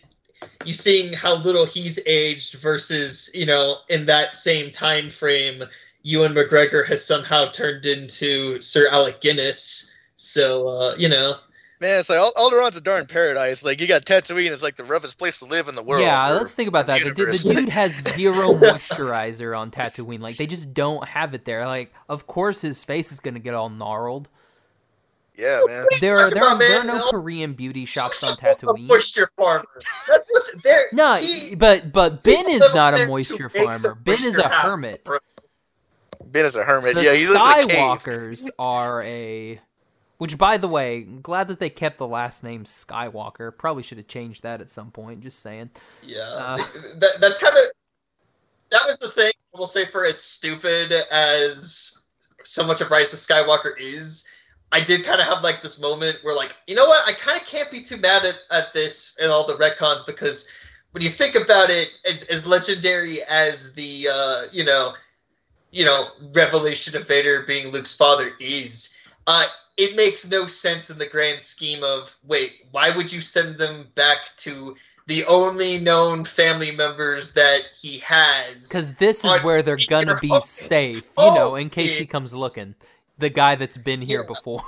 you seeing how little he's aged versus you know in that same time frame, Ewan McGregor has somehow turned into Sir Alec Guinness. So uh, you know, man, it's like Al- Alderaan's a darn paradise. Like you got Tatooine, it's like the roughest place to live in the world. yeah, let's think about that. The, the, the dude has zero (laughs) moisturizer on Tatooine. Like they just don't have it there. Like, of course his face is gonna get all gnarled. Yeah, man. There are talking there are, about, there are no They'll- Korean beauty shops on A Tatooine. moisture farmer. That's what they're. No, he- but but he Ben is not a moisture farmer. Ben is a hermit. bro. Ben is a hermit. The yeah, he lives in a cave. Skywalkers are a. Which, by the way, glad that they kept the last name Skywalker. Probably should have changed that at some point. Just saying. Yeah, Uh, that, that's kind of that was the thing. I will say, for as stupid as so much of Rise of Skywalker is, I did kind of have like this moment where, like, you know what? I kind of can't be too mad at, at this and all the retcons because when you think about it, as, as legendary as the uh, you know, you know, revelation of Vader being Luke's father is, uh, it makes no sense in the grand scheme of wait, why would you send them back to the only known family members that he has? Because this is where they're gonna be safe, you know, in case he comes looking. The guy that's been here Yeah. before.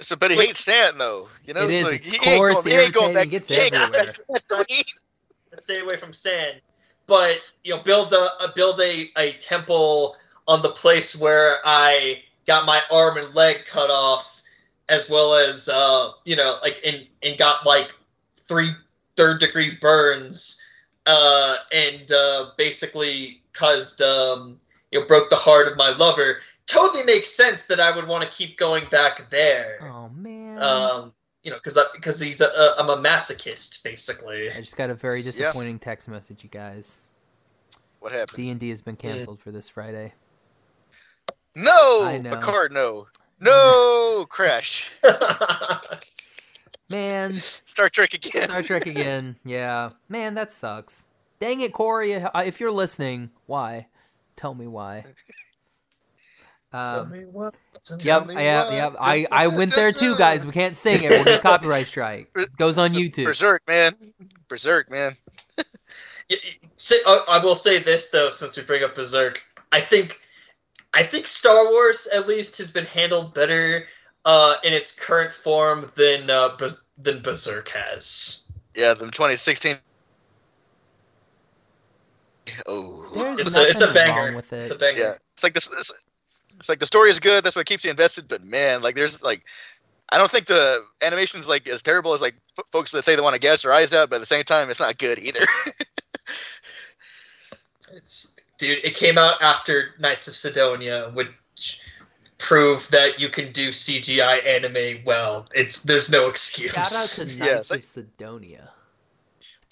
So, but he Wait. hates Sand though. You know, It is, so it's he ain't going, he ain't going back. it gets he ain't going everywhere. back stay away from sand. But you know, build a, a build a, a temple on the place where I got my arm and leg cut off, as well as uh, you know, like and and got like three third degree burns, uh, and uh, basically caused um, you know broke the heart of my lover. Totally makes sense that I would want to keep going back there. Oh man. Um, you know, because because he's a, a, I'm a masochist basically. I just got a very disappointing text message, you guys. What happened? D and D has been canceled for this Friday. No, I know. Picard. No, no, Crash. (laughs) Man, Star Trek again. Star Trek again. (laughs) Yeah, man, that sucks. Dang it, Corey. If you're listening, why? Tell me why. Um, what. Yep, me yeah, why. yep. I, I (laughs) went there too, guys. We can't sing it. We'll (laughs) get copyright strike. Goes on So, YouTube. Berserk, man. Berserk, man. (laughs) Y- y- Say, I I will say this though, since we bring up Berserk, I think, I think Star Wars at least has been handled better uh, in its current form than uh, than Berserk has. Yeah, the 2016. Oh, There's It's a- it's a banger. with it. It's a banger. yeah. It's like this. It's, it's like the story is good. That's what keeps you invested. But man, like there's like, I don't think the animation's like as terrible as like f- folks that say they want to gouge their eyes out. But at the same time, it's not good either. (laughs) It's dude. It came out after Knights of Sidonia, which proved that you can do CGI anime well. It's there's no excuse. Shout out to (laughs) Knights it's like- of Sidonia.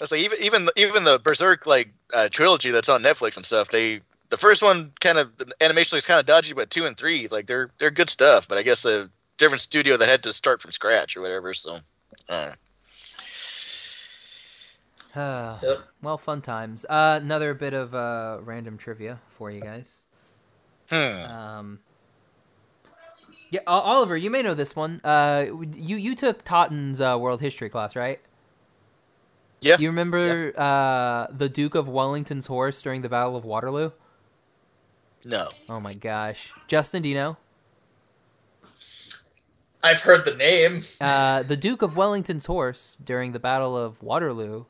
It's like even even the, even the Berserk like uh, trilogy that's on Netflix and stuff. They the first one kind of the animation looks kind of dodgy, but two and three like they're they're good stuff. But I guess the different studio that had to start from scratch or whatever. So, uh, Uh, (sighs) Yep. Well, fun times. Uh, another bit of uh, random trivia for you guys. hmm. Um, yeah, O- Oliver, you may know this one. Uh, you you took Totten's uh, world history class, right? Yeah. You remember uh, the Duke of Wellington's horse during the Battle of Waterloo? No. Oh my gosh, Justin, do you know? I've heard the name. Uh, the Duke of Wellington's horse during the Battle of Waterloo,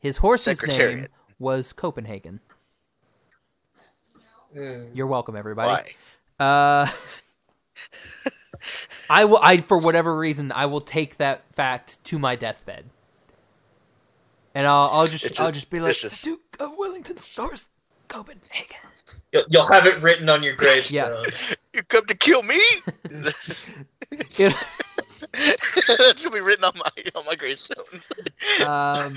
his horse's name was Copenhagen. Mm. You're welcome, everybody. Why? Uh, (laughs) I will. I for whatever reason, I will take that fact to my deathbed, and I'll, I'll just, It's I'll just- just be like, it's just- Duke of Wellington's horse, Copenhagen. You'll, you'll have it written on your gravestone. (laughs) Yes. You come to kill me? (laughs) (laughs) That's gonna be written on my on my gravestones. um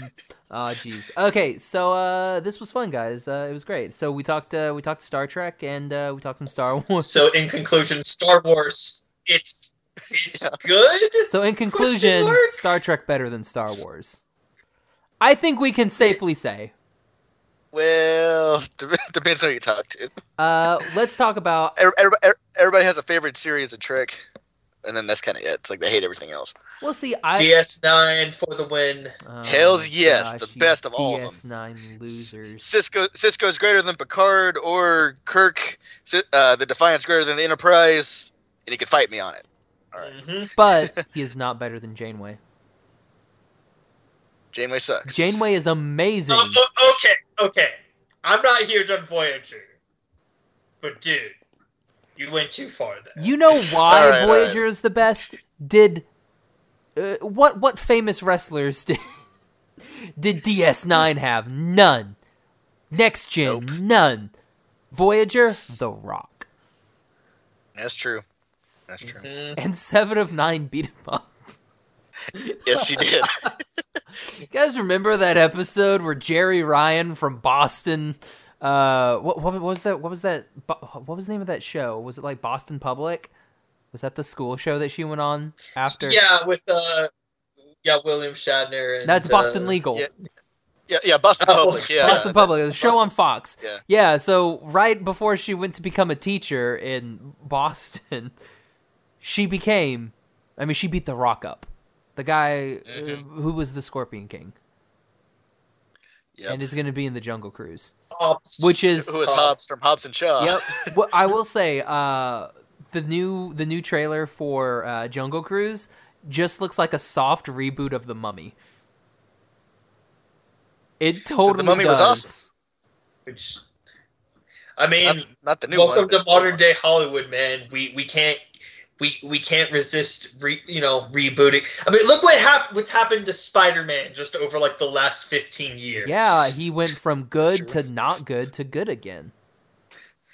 oh jeez okay so uh this was fun guys uh it was great so we talked uh we talked Star Trek and uh we talked some Star Wars So in conclusion, Star Wars, it's it's good. so in conclusion? Star Trek better than Star Wars I think we can safely say Well, (laughs) depends on who you talk to. uh let's talk about Everybody, everybody has a favorite series of Trek, and then that's kind of it. It's like they hate everything else. we'll see I DS9 for the win. Oh Hells my yes, the best of all of them. DS9 losers Sisko Sisko's greater than Picard or Kirk. Uh, the Defiant's greater than the Enterprise, and he could fight me on it. All right. Mhm. but (laughs) he is not better than Janeway Janeway sucks. Janeway is amazing oh, okay, okay. I'm not huge on Voyager, but dude, You went too far there. You know (laughs) why All right, all Voyager right. is the best? Did uh, what what famous wrestlers did (laughs) did DS9 have? None. Next gen, Nope. none. Voyager, The Rock, That's true. That's true. Mhm. and Seven of Nine beat him up. Yes, she did. (laughs) You guys remember that episode where Jeri Ryan from Boston? Uh, what, what was that? What was that? What was the name of that show? Was it like Boston Public? Was that the school show that she went on after? Yeah, with uh, yeah, William Shatner. And, That's Boston uh, Legal. yeah. yeah, yeah, Boston Oh, Public. Yeah, Boston Public, the show Boston- on Fox. Yeah. Yeah, so right before she went to become a teacher in Boston, (laughs) she became, I mean, she beat The Rock up. The guy Mhm. who was the Scorpion King Yep. and is going to be in the Jungle Cruise, Hobbs. which is Who is Hobbs from Hobbs and Shaw? Yep. (laughs) Well, I will say, uh, the new the new trailer for uh, Jungle Cruise just looks like a soft reboot of The Mummy. It totally Mummy was does. awesome. Which, I mean, Not, not the new welcome one. to but- modern day Hollywood, man. We we can't we we can't resist re, you know rebooting. I mean, look what hap- what's happened to Spider Man just over like the last fifteen years. Yeah, he went from good to not good to good again.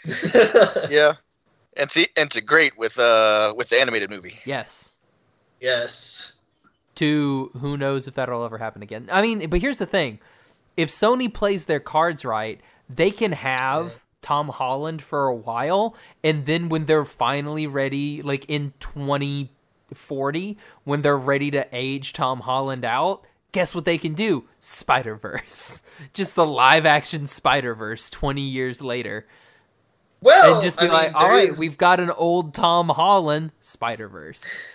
(laughs) Yeah, and see, and to great with uh with the animated movie. Yes. yes. To who knows if that'll ever happen again. I mean, but here's the thing: if Sony plays their cards right, they can have Tom Holland for a while, and then when they're finally ready, like in 2040, when they're ready to age Tom Holland out, guess what they can do? Spider Verse, (laughs) just the live action Spider Verse 20 years later, Well, and just be I like, mean, all there is- we've got an old Tom Holland Spider Verse. (laughs)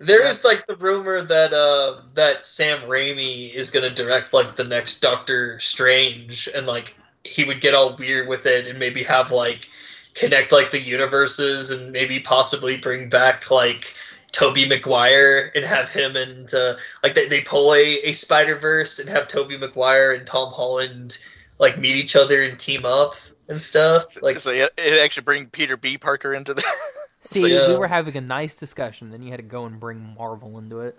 There is like the rumor that uh that Sam Raimi is gonna direct like the next Doctor Strange, and like he would get all weird with it, and maybe have like connect like the universes, and maybe possibly bring back like Tobey Maguire and have him and uh, like they, they pull a, a Spider Verse and have Tobey Maguire and Tom Holland like meet each other and team up and stuff. Like so yeah, it actually bring Peter B. Parker into the. (laughs) See, yeah. we were having a nice discussion, then you had to go and bring Marvel into it.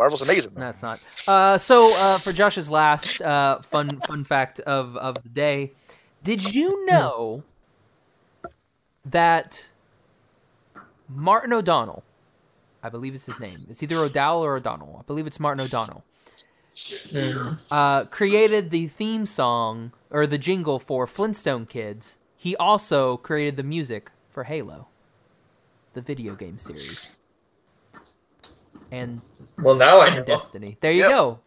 Marvel's amazing. That's not. Uh, so uh, for Josh's last uh, fun fun fact of of the day, did you know that Martin O'Donnell, I believe is his name. It's either O'Dowell or O'Donnell. I believe it's Martin O'Donnell. Uh, created the theme song or the jingle for Flintstone Kids. He also created the music for Halo, the video game series, and well now I know. Destiny. There you Yep. go.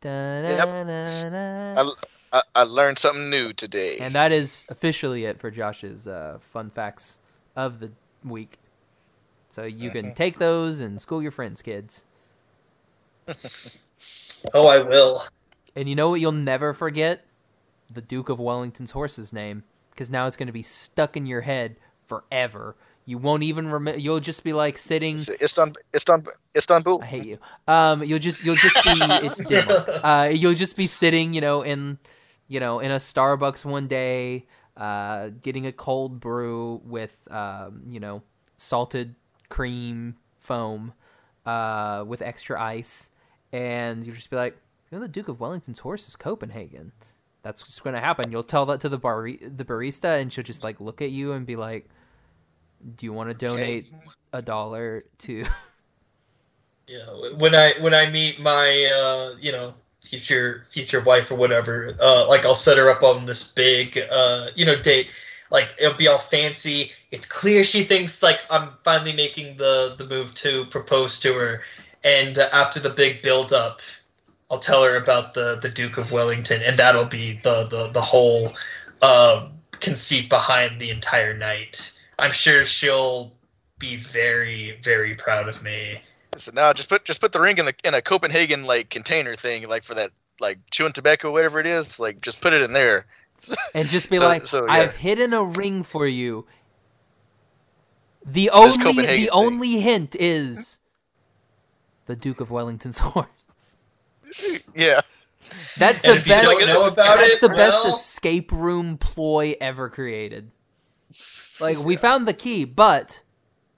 Da-na-na-na. I, I, I learned something new today. And that is officially it for Josh's uh, fun facts of the week. So you can take those and school your friends, kids. (laughs) Oh, I will. And you know what you'll never forget? The Duke of Wellington's horse's name. Because now it's going to be stuck in your head forever. You won't even remember. You'll just be like sitting. It's Istan- Istan- Istanbul. I hate you. Um, you'll just you'll just be it's (laughs) dim. Uh, you'll just be sitting, you know, in you know in a Starbucks one day, uh, getting a cold brew with um, you know salted cream foam, uh, with extra ice, and you'll just be like, you know, the Duke of Wellington's horse is Copenhagen. That's what's going to happen. You'll tell that to the bar the barista, and she'll just like look at you and be like, "Do you want to donate a dollar to?" (laughs) Yeah, when I when I meet my uh, you know future future wife or whatever, uh, like I'll set her up on this big uh, you know date. Like it'll be all fancy. It's clear she thinks like I'm finally making the the move to propose to her, and uh, after the big build up, I'll tell her about the the Duke of Wellington, and that'll be the the the whole uh, conceit behind the entire night. I'm sure she'll be very very proud of me. So now just put just put the ring in the in a Copenhagen like container thing, like for that like chewing tobacco, whatever it is. Like just put it in there. (laughs) and just be So- like, so, yeah. "I've hidden a ring for you." The only the thing. only hint is the Duke of Wellington's (laughs) horse. yeah. That's the best. don't about that's it, the best escape room ploy ever created. Like we found the key, but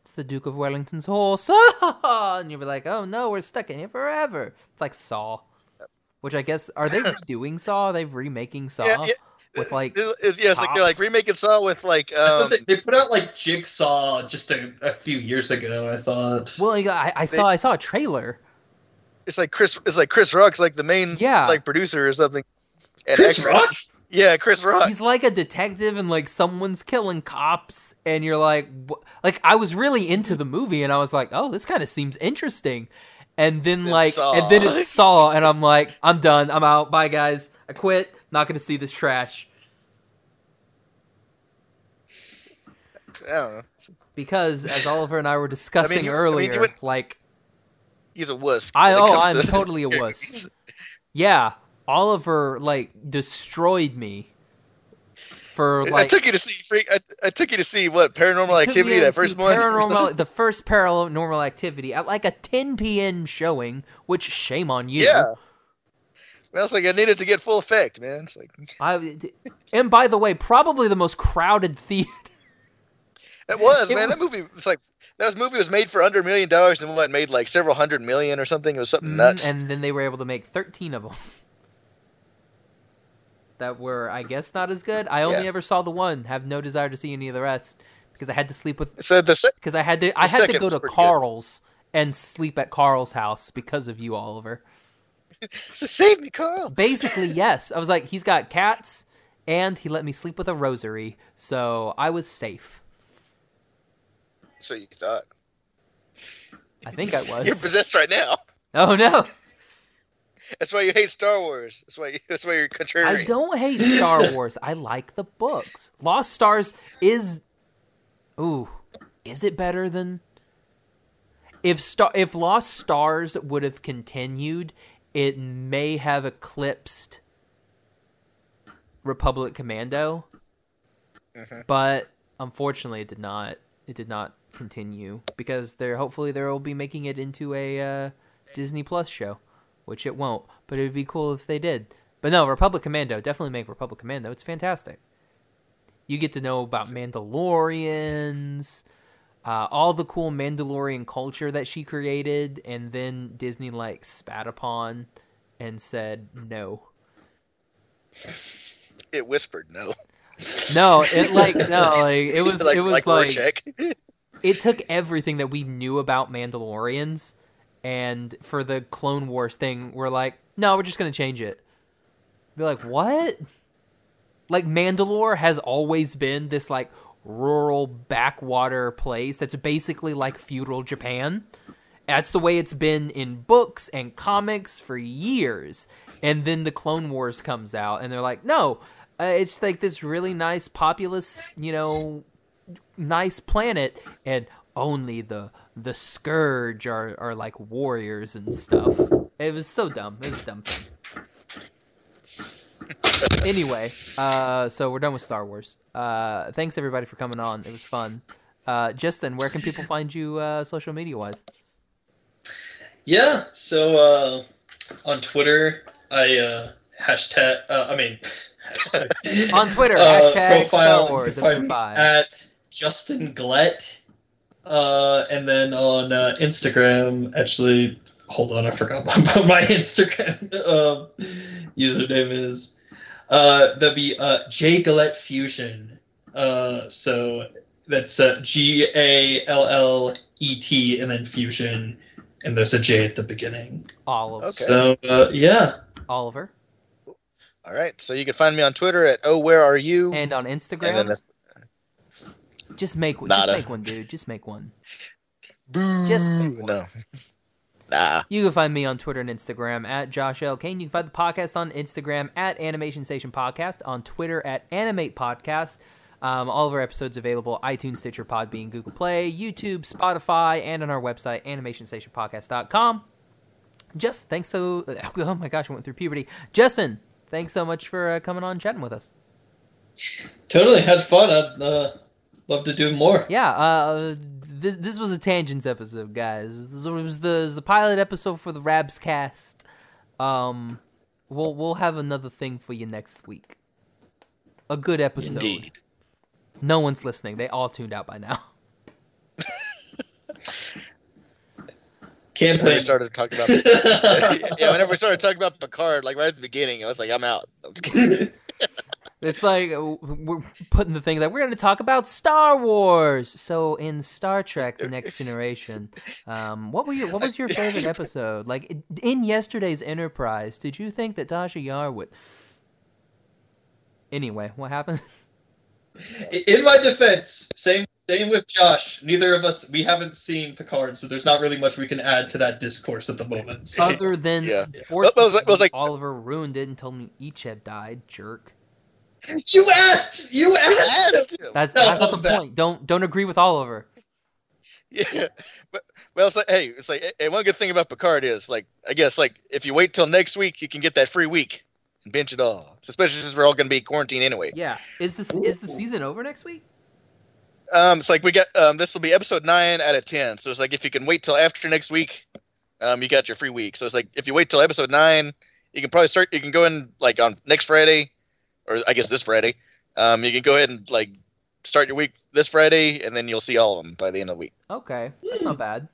it's the Duke of Wellington's horse, (laughs) and you'll be like, "Oh no, we're stuck in here forever." It's like Saw, which I guess are they (coughs) redoing Saw? Are they remaking Saw Yeah, yeah. with like? It's- it's- yeah, it's like they're like remaking Saw with like um, they, they put out like Jigsaw just a, a few years ago. I thought. Well, I, I saw I saw a trailer. it's like Chris it's like Chris Rock's like the main Yeah. like producer or something. And Chris actually- Rock. Yeah, Chris Rock. He's like a detective, and like someone's killing cops, and you're like, wh- like I was really into the movie, and I was like, oh, this kind of seems interesting. And then like, Saw. and then it saw, and I'm like, I'm done. I'm out. Bye, guys. I quit. Not gonna see this trash I don't know. because, as Oliver and I were discussing (laughs) I mean, earlier, you went- like, He's a wuss. I- oh, I'm (laughs) totally a wuss. yeah, Oliver like destroyed me for I took you to see freak. I, I took you to see what Paranormal Activity that first one. (laughs) Paranormal, the first paranormal activity at like a 10 p.m. showing, which shame on you. Yeah. I was like, I needed to get full effect, man. It's like (laughs) I, and by the way, probably the most crowded theater. it was, It man. was- That movie was like that movie was made for under a million dollars and what made like several hundred million or something. It was something nuts. Mm-hmm, And then they were able to make 13 of them. That were, I guess, not as good. I only Yeah. ever saw the one. Have no desire to see any of the rest because I had to sleep with. so the se- Because I had to, I had to go to pretty good. Carl's and sleep at Carl's house because of you, Oliver. so (laughs) save me, Carl. Basically, yes. I was like, he's got cats, and he let me sleep with a rosary, so I was safe. So you thought I think I (laughs) was. you're possessed right now. Oh no, That's why you hate Star Wars. That's why. (laughs) That's why you're contrarian. I don't hate Star (laughs) Wars. I like the books. Lost Stars is, ooh, is it better than? If Star, if Lost Stars would have continued, it may have eclipsed Republic Commando, Mhm. but unfortunately, it did not. It did not continue because they're hopefully they will be making it into a uh, Disney Plus show, which it won't. But it would be cool if they did. But no, Republic Commando definitely make Republic Commando. It's fantastic. You get to know about Mandalorians, uh, all the cool Mandalorian culture that she created, and then Disney like spat upon and said no. It whispered no. No, it like no, like it was (laughs) like it was like, like, (laughs) it took everything that we knew about Mandalorians, and for the Clone Wars thing, we're like, no, we're just gonna change it. Be like, what? Like Mandalore has always been this like rural backwater place that's basically like feudal Japan. That's the way it's been in books and comics for years. And then the Clone Wars comes out, and they're like, no, uh, it's like this really nice, populous, you know, nice planet, and only the the scourge are are like warriors and stuff. It was so dumb. It was a dumb thing. anyway, uh, so we're done with Star Wars. Uh, thanks everybody for coming on. It was fun. Uh, Justin, where can people find you uh, social media wise? Yeah. So uh, on Twitter, I uh, hashtag. Uh, I mean, hashtag, (laughs) On Twitter, (laughs) uh, hashtag profile Star Wars you can episode find five. at Justin Glett. Uh, and then on uh, Instagram, actually, hold on, I forgot (laughs) what my Instagram um, username is. Uh, that'd be uh, J Gillette Fusion. Uh, so that's uh, G A L L E T and then Fusion, and there's a J at the beginning. Oliver. Okay. So uh, yeah, Oliver. All right. So you can find me on Twitter at oh where are you? And on And Instagram, then that's just make one. Just make one, dude. Just make one. boo. Just make one. no. Nah. You can find me on Twitter and Instagram at Josh L. Kane. You can find the podcast on Instagram at Animation Station Podcast, on Twitter at Animate Podcast. Um, all of our episodes available iTunes, Stitcher, Podbean, Google Play, YouTube, Spotify, and on our website, animationstationpodcast.com. Just thanks so. (laughs) Oh my gosh, I went through puberty. Justin, thanks so much for uh, coming on and chatting with us. totally had fun. I'd uh, love to do more. Yeah, uh, this, this was a tangents episode, guys. This was the, it was the pilot episode for the Rabs cast. Um, we'll we'll have another thing for you next week. A good episode. Indeed. No one's listening. They all tuned out by now. (laughs) Can't Whenever we play. started talking about (laughs) (laughs) yeah, whenever we started talking about Picard, like right at the beginning, I was like, I'm out. I'm just kidding. It's like uh, we're putting the thing that we're going to talk about Star Wars. So in Star Trek: The Next Generation, um, what were your what was your favorite episode? Like in yesterday's Enterprise, did you think that Tasha Yar would? Anyway, what happened? (laughs) In my defense, same same with Josh. Neither of us we haven't seen Picard, so there's not really much we can add to that discourse at the moment. Other than Yeah. force Well, it was like- was like- Oliver ruined it and told me Icheb died, jerk. (laughs) you asked. You asked. Asked him. That's that's not the that- point. Don't don't agree with Oliver. Yeah, but well, it's like, hey, it's like, and one good thing about Picard is, like, I guess, like, if you wait till next week, you can get that free week and binge it all. Especially since we're all going to be quarantined anyway. Yeah, is this is the season over next week? Um, it's like we got um, this will be episode nine out of ten. So it's like if you can wait till after next week, um, you got your free week. So it's like if you wait till episode nine, you can probably start. You can go in like on next Friday, or I guess this Friday. Um, you can go ahead and like start your week this Friday, and then you'll see all of them by the end of the week. Okay, that's not bad.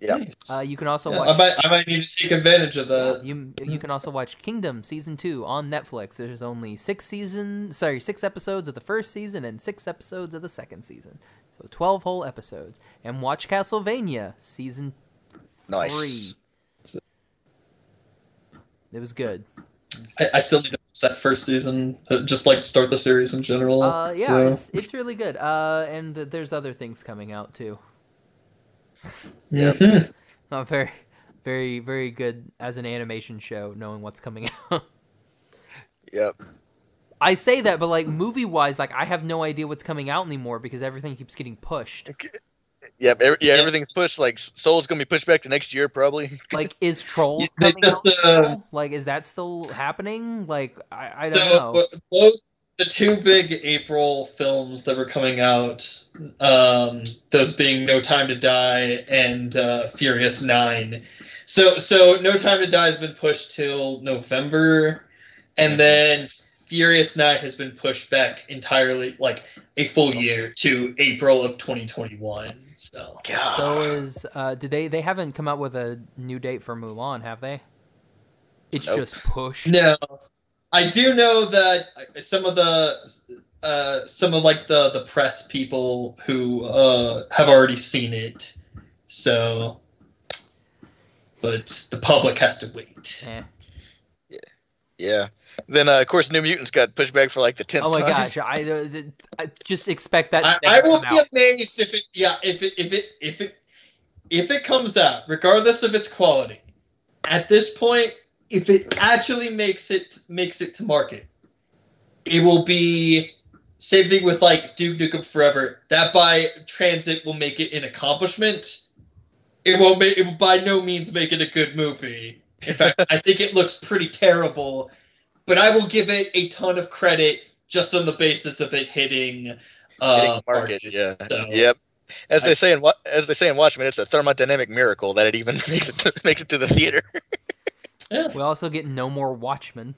Yeah. Nice. Uh, you can also Yeah, watch. I might I might need to take advantage of that. You you can also watch Kingdom season two on Netflix. There's only six season, sorry, six episodes of the first season and six episodes of the second season, so twelve whole episodes. And watch Castlevania season Nice. three. It was good. I, I still need to watch that first season. Uh, just like start the series in general. Uh, yeah, so. it's, it's really good. Uh, and th- there's other things coming out too. Mhm. (laughs) Not very, very, very good as an animation show, knowing what's coming (laughs) out. Yep. I say that, but like movie wise, like I have no idea what's coming out anymore because everything keeps getting pushed. Yep. every- yeah, Yeah. everything's pushed. Like Soul's going to be pushed back to next year, probably. (laughs) Like, is Trolls coming just, out? uh, still? Like, is that still happening? Like, I, I don't so know. bo- both the two big April films that were coming out, um, those being No Time to Die and uh, Furious Nine. So so No Time to Die has been pushed till November, and then Furious Nine has been pushed back entirely, like a full year to April of 2021. So So is uh, did they? They haven't come out with a new date for Mulan, have they? It's Nope. just pushed. No, I do know that some of the uh, some of like the the press people who uh, have already seen it. So, but the public has to wait. Eh. Yeah. Then uh, of course New Mutants got pushed back for like the tenth Oh my time. gosh! I, uh, I just expect that. I, I will come be out. amazed if it yeah if it if it if it if it comes out regardless of its quality. At this point, if it actually makes it makes it to market, it will be same thing with like Duke Nukem Forever. That by transit will make it an accomplishment. It won't make it will by no means make it a good movie. In fact, (laughs) I think it looks pretty terrible. But I will give it a ton of credit just on the basis of it hitting uh, Hitting market, yeah. So, Yep. As I- they say in Wa- as they say in Watchmen, it's a thermodynamic miracle that it even (laughs) makes it to, makes it to the theater. (laughs) yeah. We also get no more Watchmen.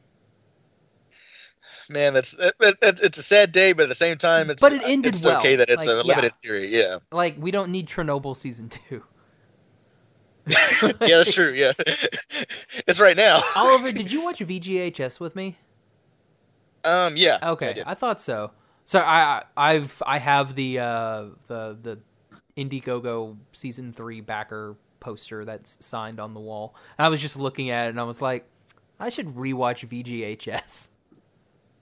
Man, that's it, it, it- it's a sad day, but at the same time, it's But it ended it's well. okay that it's Like, a yeah. limited series. Yeah, Like we don't need Chernobyl season two. (laughs) yeah, that's true. Yeah, (laughs) it's right now. (laughs) Oliver, did you watch VGHS with me? Um, yeah. Okay, did. I, thought so. So I, I I've I have the uh, the the Indiegogo season three backer poster that's signed on the wall. And I was just looking at it and I was like, I should rewatch VGHS.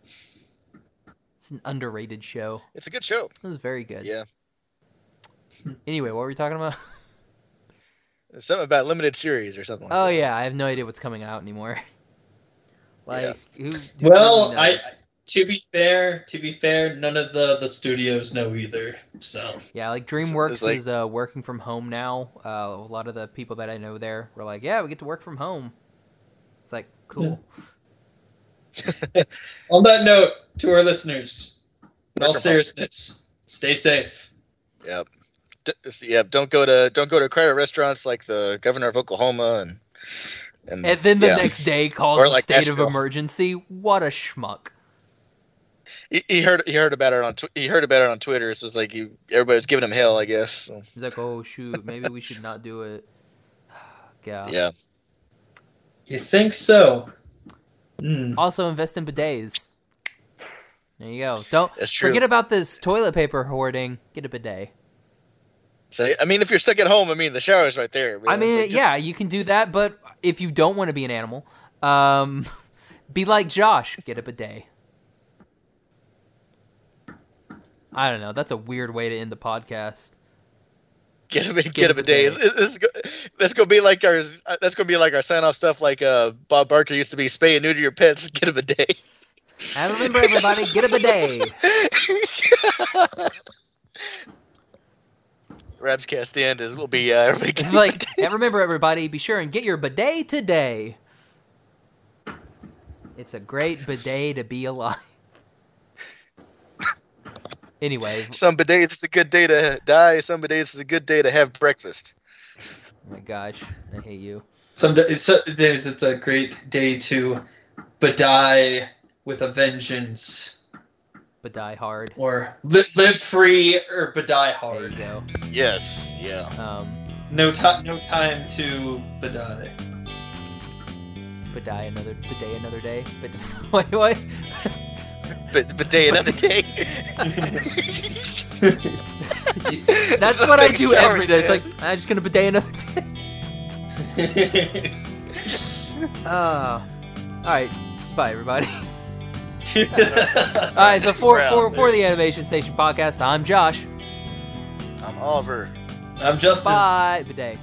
It's an underrated show. It's a good show. It was very good. Yeah, Anyway, what were we talking about? It's something about limited series or something. Like Oh that. yeah, I have no idea what's coming out anymore. (laughs) Like Yeah. who, who Well, really I to be fair, to be fair, none of the the studios know either. So Yeah, like DreamWorks it's like- is uh, working from home now. Uh, a lot of the people that I know there were like, "Yeah, we get to work from home." It's like cool. (laughs) on that note, to our listeners, in all Work home. seriousness, stay safe. Yep. D- yeah. Don't go to don't go to crowded restaurants like the governor of Oklahoma and And, And then the yeah. next day calls (laughs) Or a like state of emergency. What a schmuck. he, he heard he heard about it on tw- he heard about it on Twitter. So it's like you everybody was giving him hell, I guess. So, He's like, oh shoot, maybe we should not do it. (sighs) yeah. yeah, You think so? Hmm. Also, invest in bidets. There you go. Don't forget about this toilet paper hoarding. Get a bidet. So I mean, if you're stuck at home, I mean, the shower's right there. I mean, like, just- yeah, you can do that, but if you don't want to be an animal, um, (laughs) be like Josh. Get up a bidet. I don't know. That's a weird way to end the podcast. Get him, get him a day. This is go- that's gonna be like our that's gonna be like our sign off stuff. Like uh, Bob Barker used to be spay and neuter your pets. Get him a day. And remember, everybody, get up a bidet. (laughs) Rabs cast end is we'll be uh, (laughs) everybody get like, (laughs) and remember, everybody, be sure and get your bidet today. It's a great bidet to be alive. (laughs) Anyway, some bidets it's a good day to die. Some bidets it's a good day to have breakfast. oh my gosh, I hate you. Some da- it's, days it's a great day to badie with a vengeance, Bidet hard. or li- live free or badie There you hard. go. Yes, yeah. Um, No time, no time to badie. bidet another but day another day. But (laughs) wait, what? But bidet (laughs) another day. (laughs) That's So what I do showers, every day. It's like I'm just gonna bidet another day. Oh, all right. Bye, everybody. All right. So for for for the Animation Station podcast, I'm Josh. I'm Oliver. I'm Justin. Bye, bidet.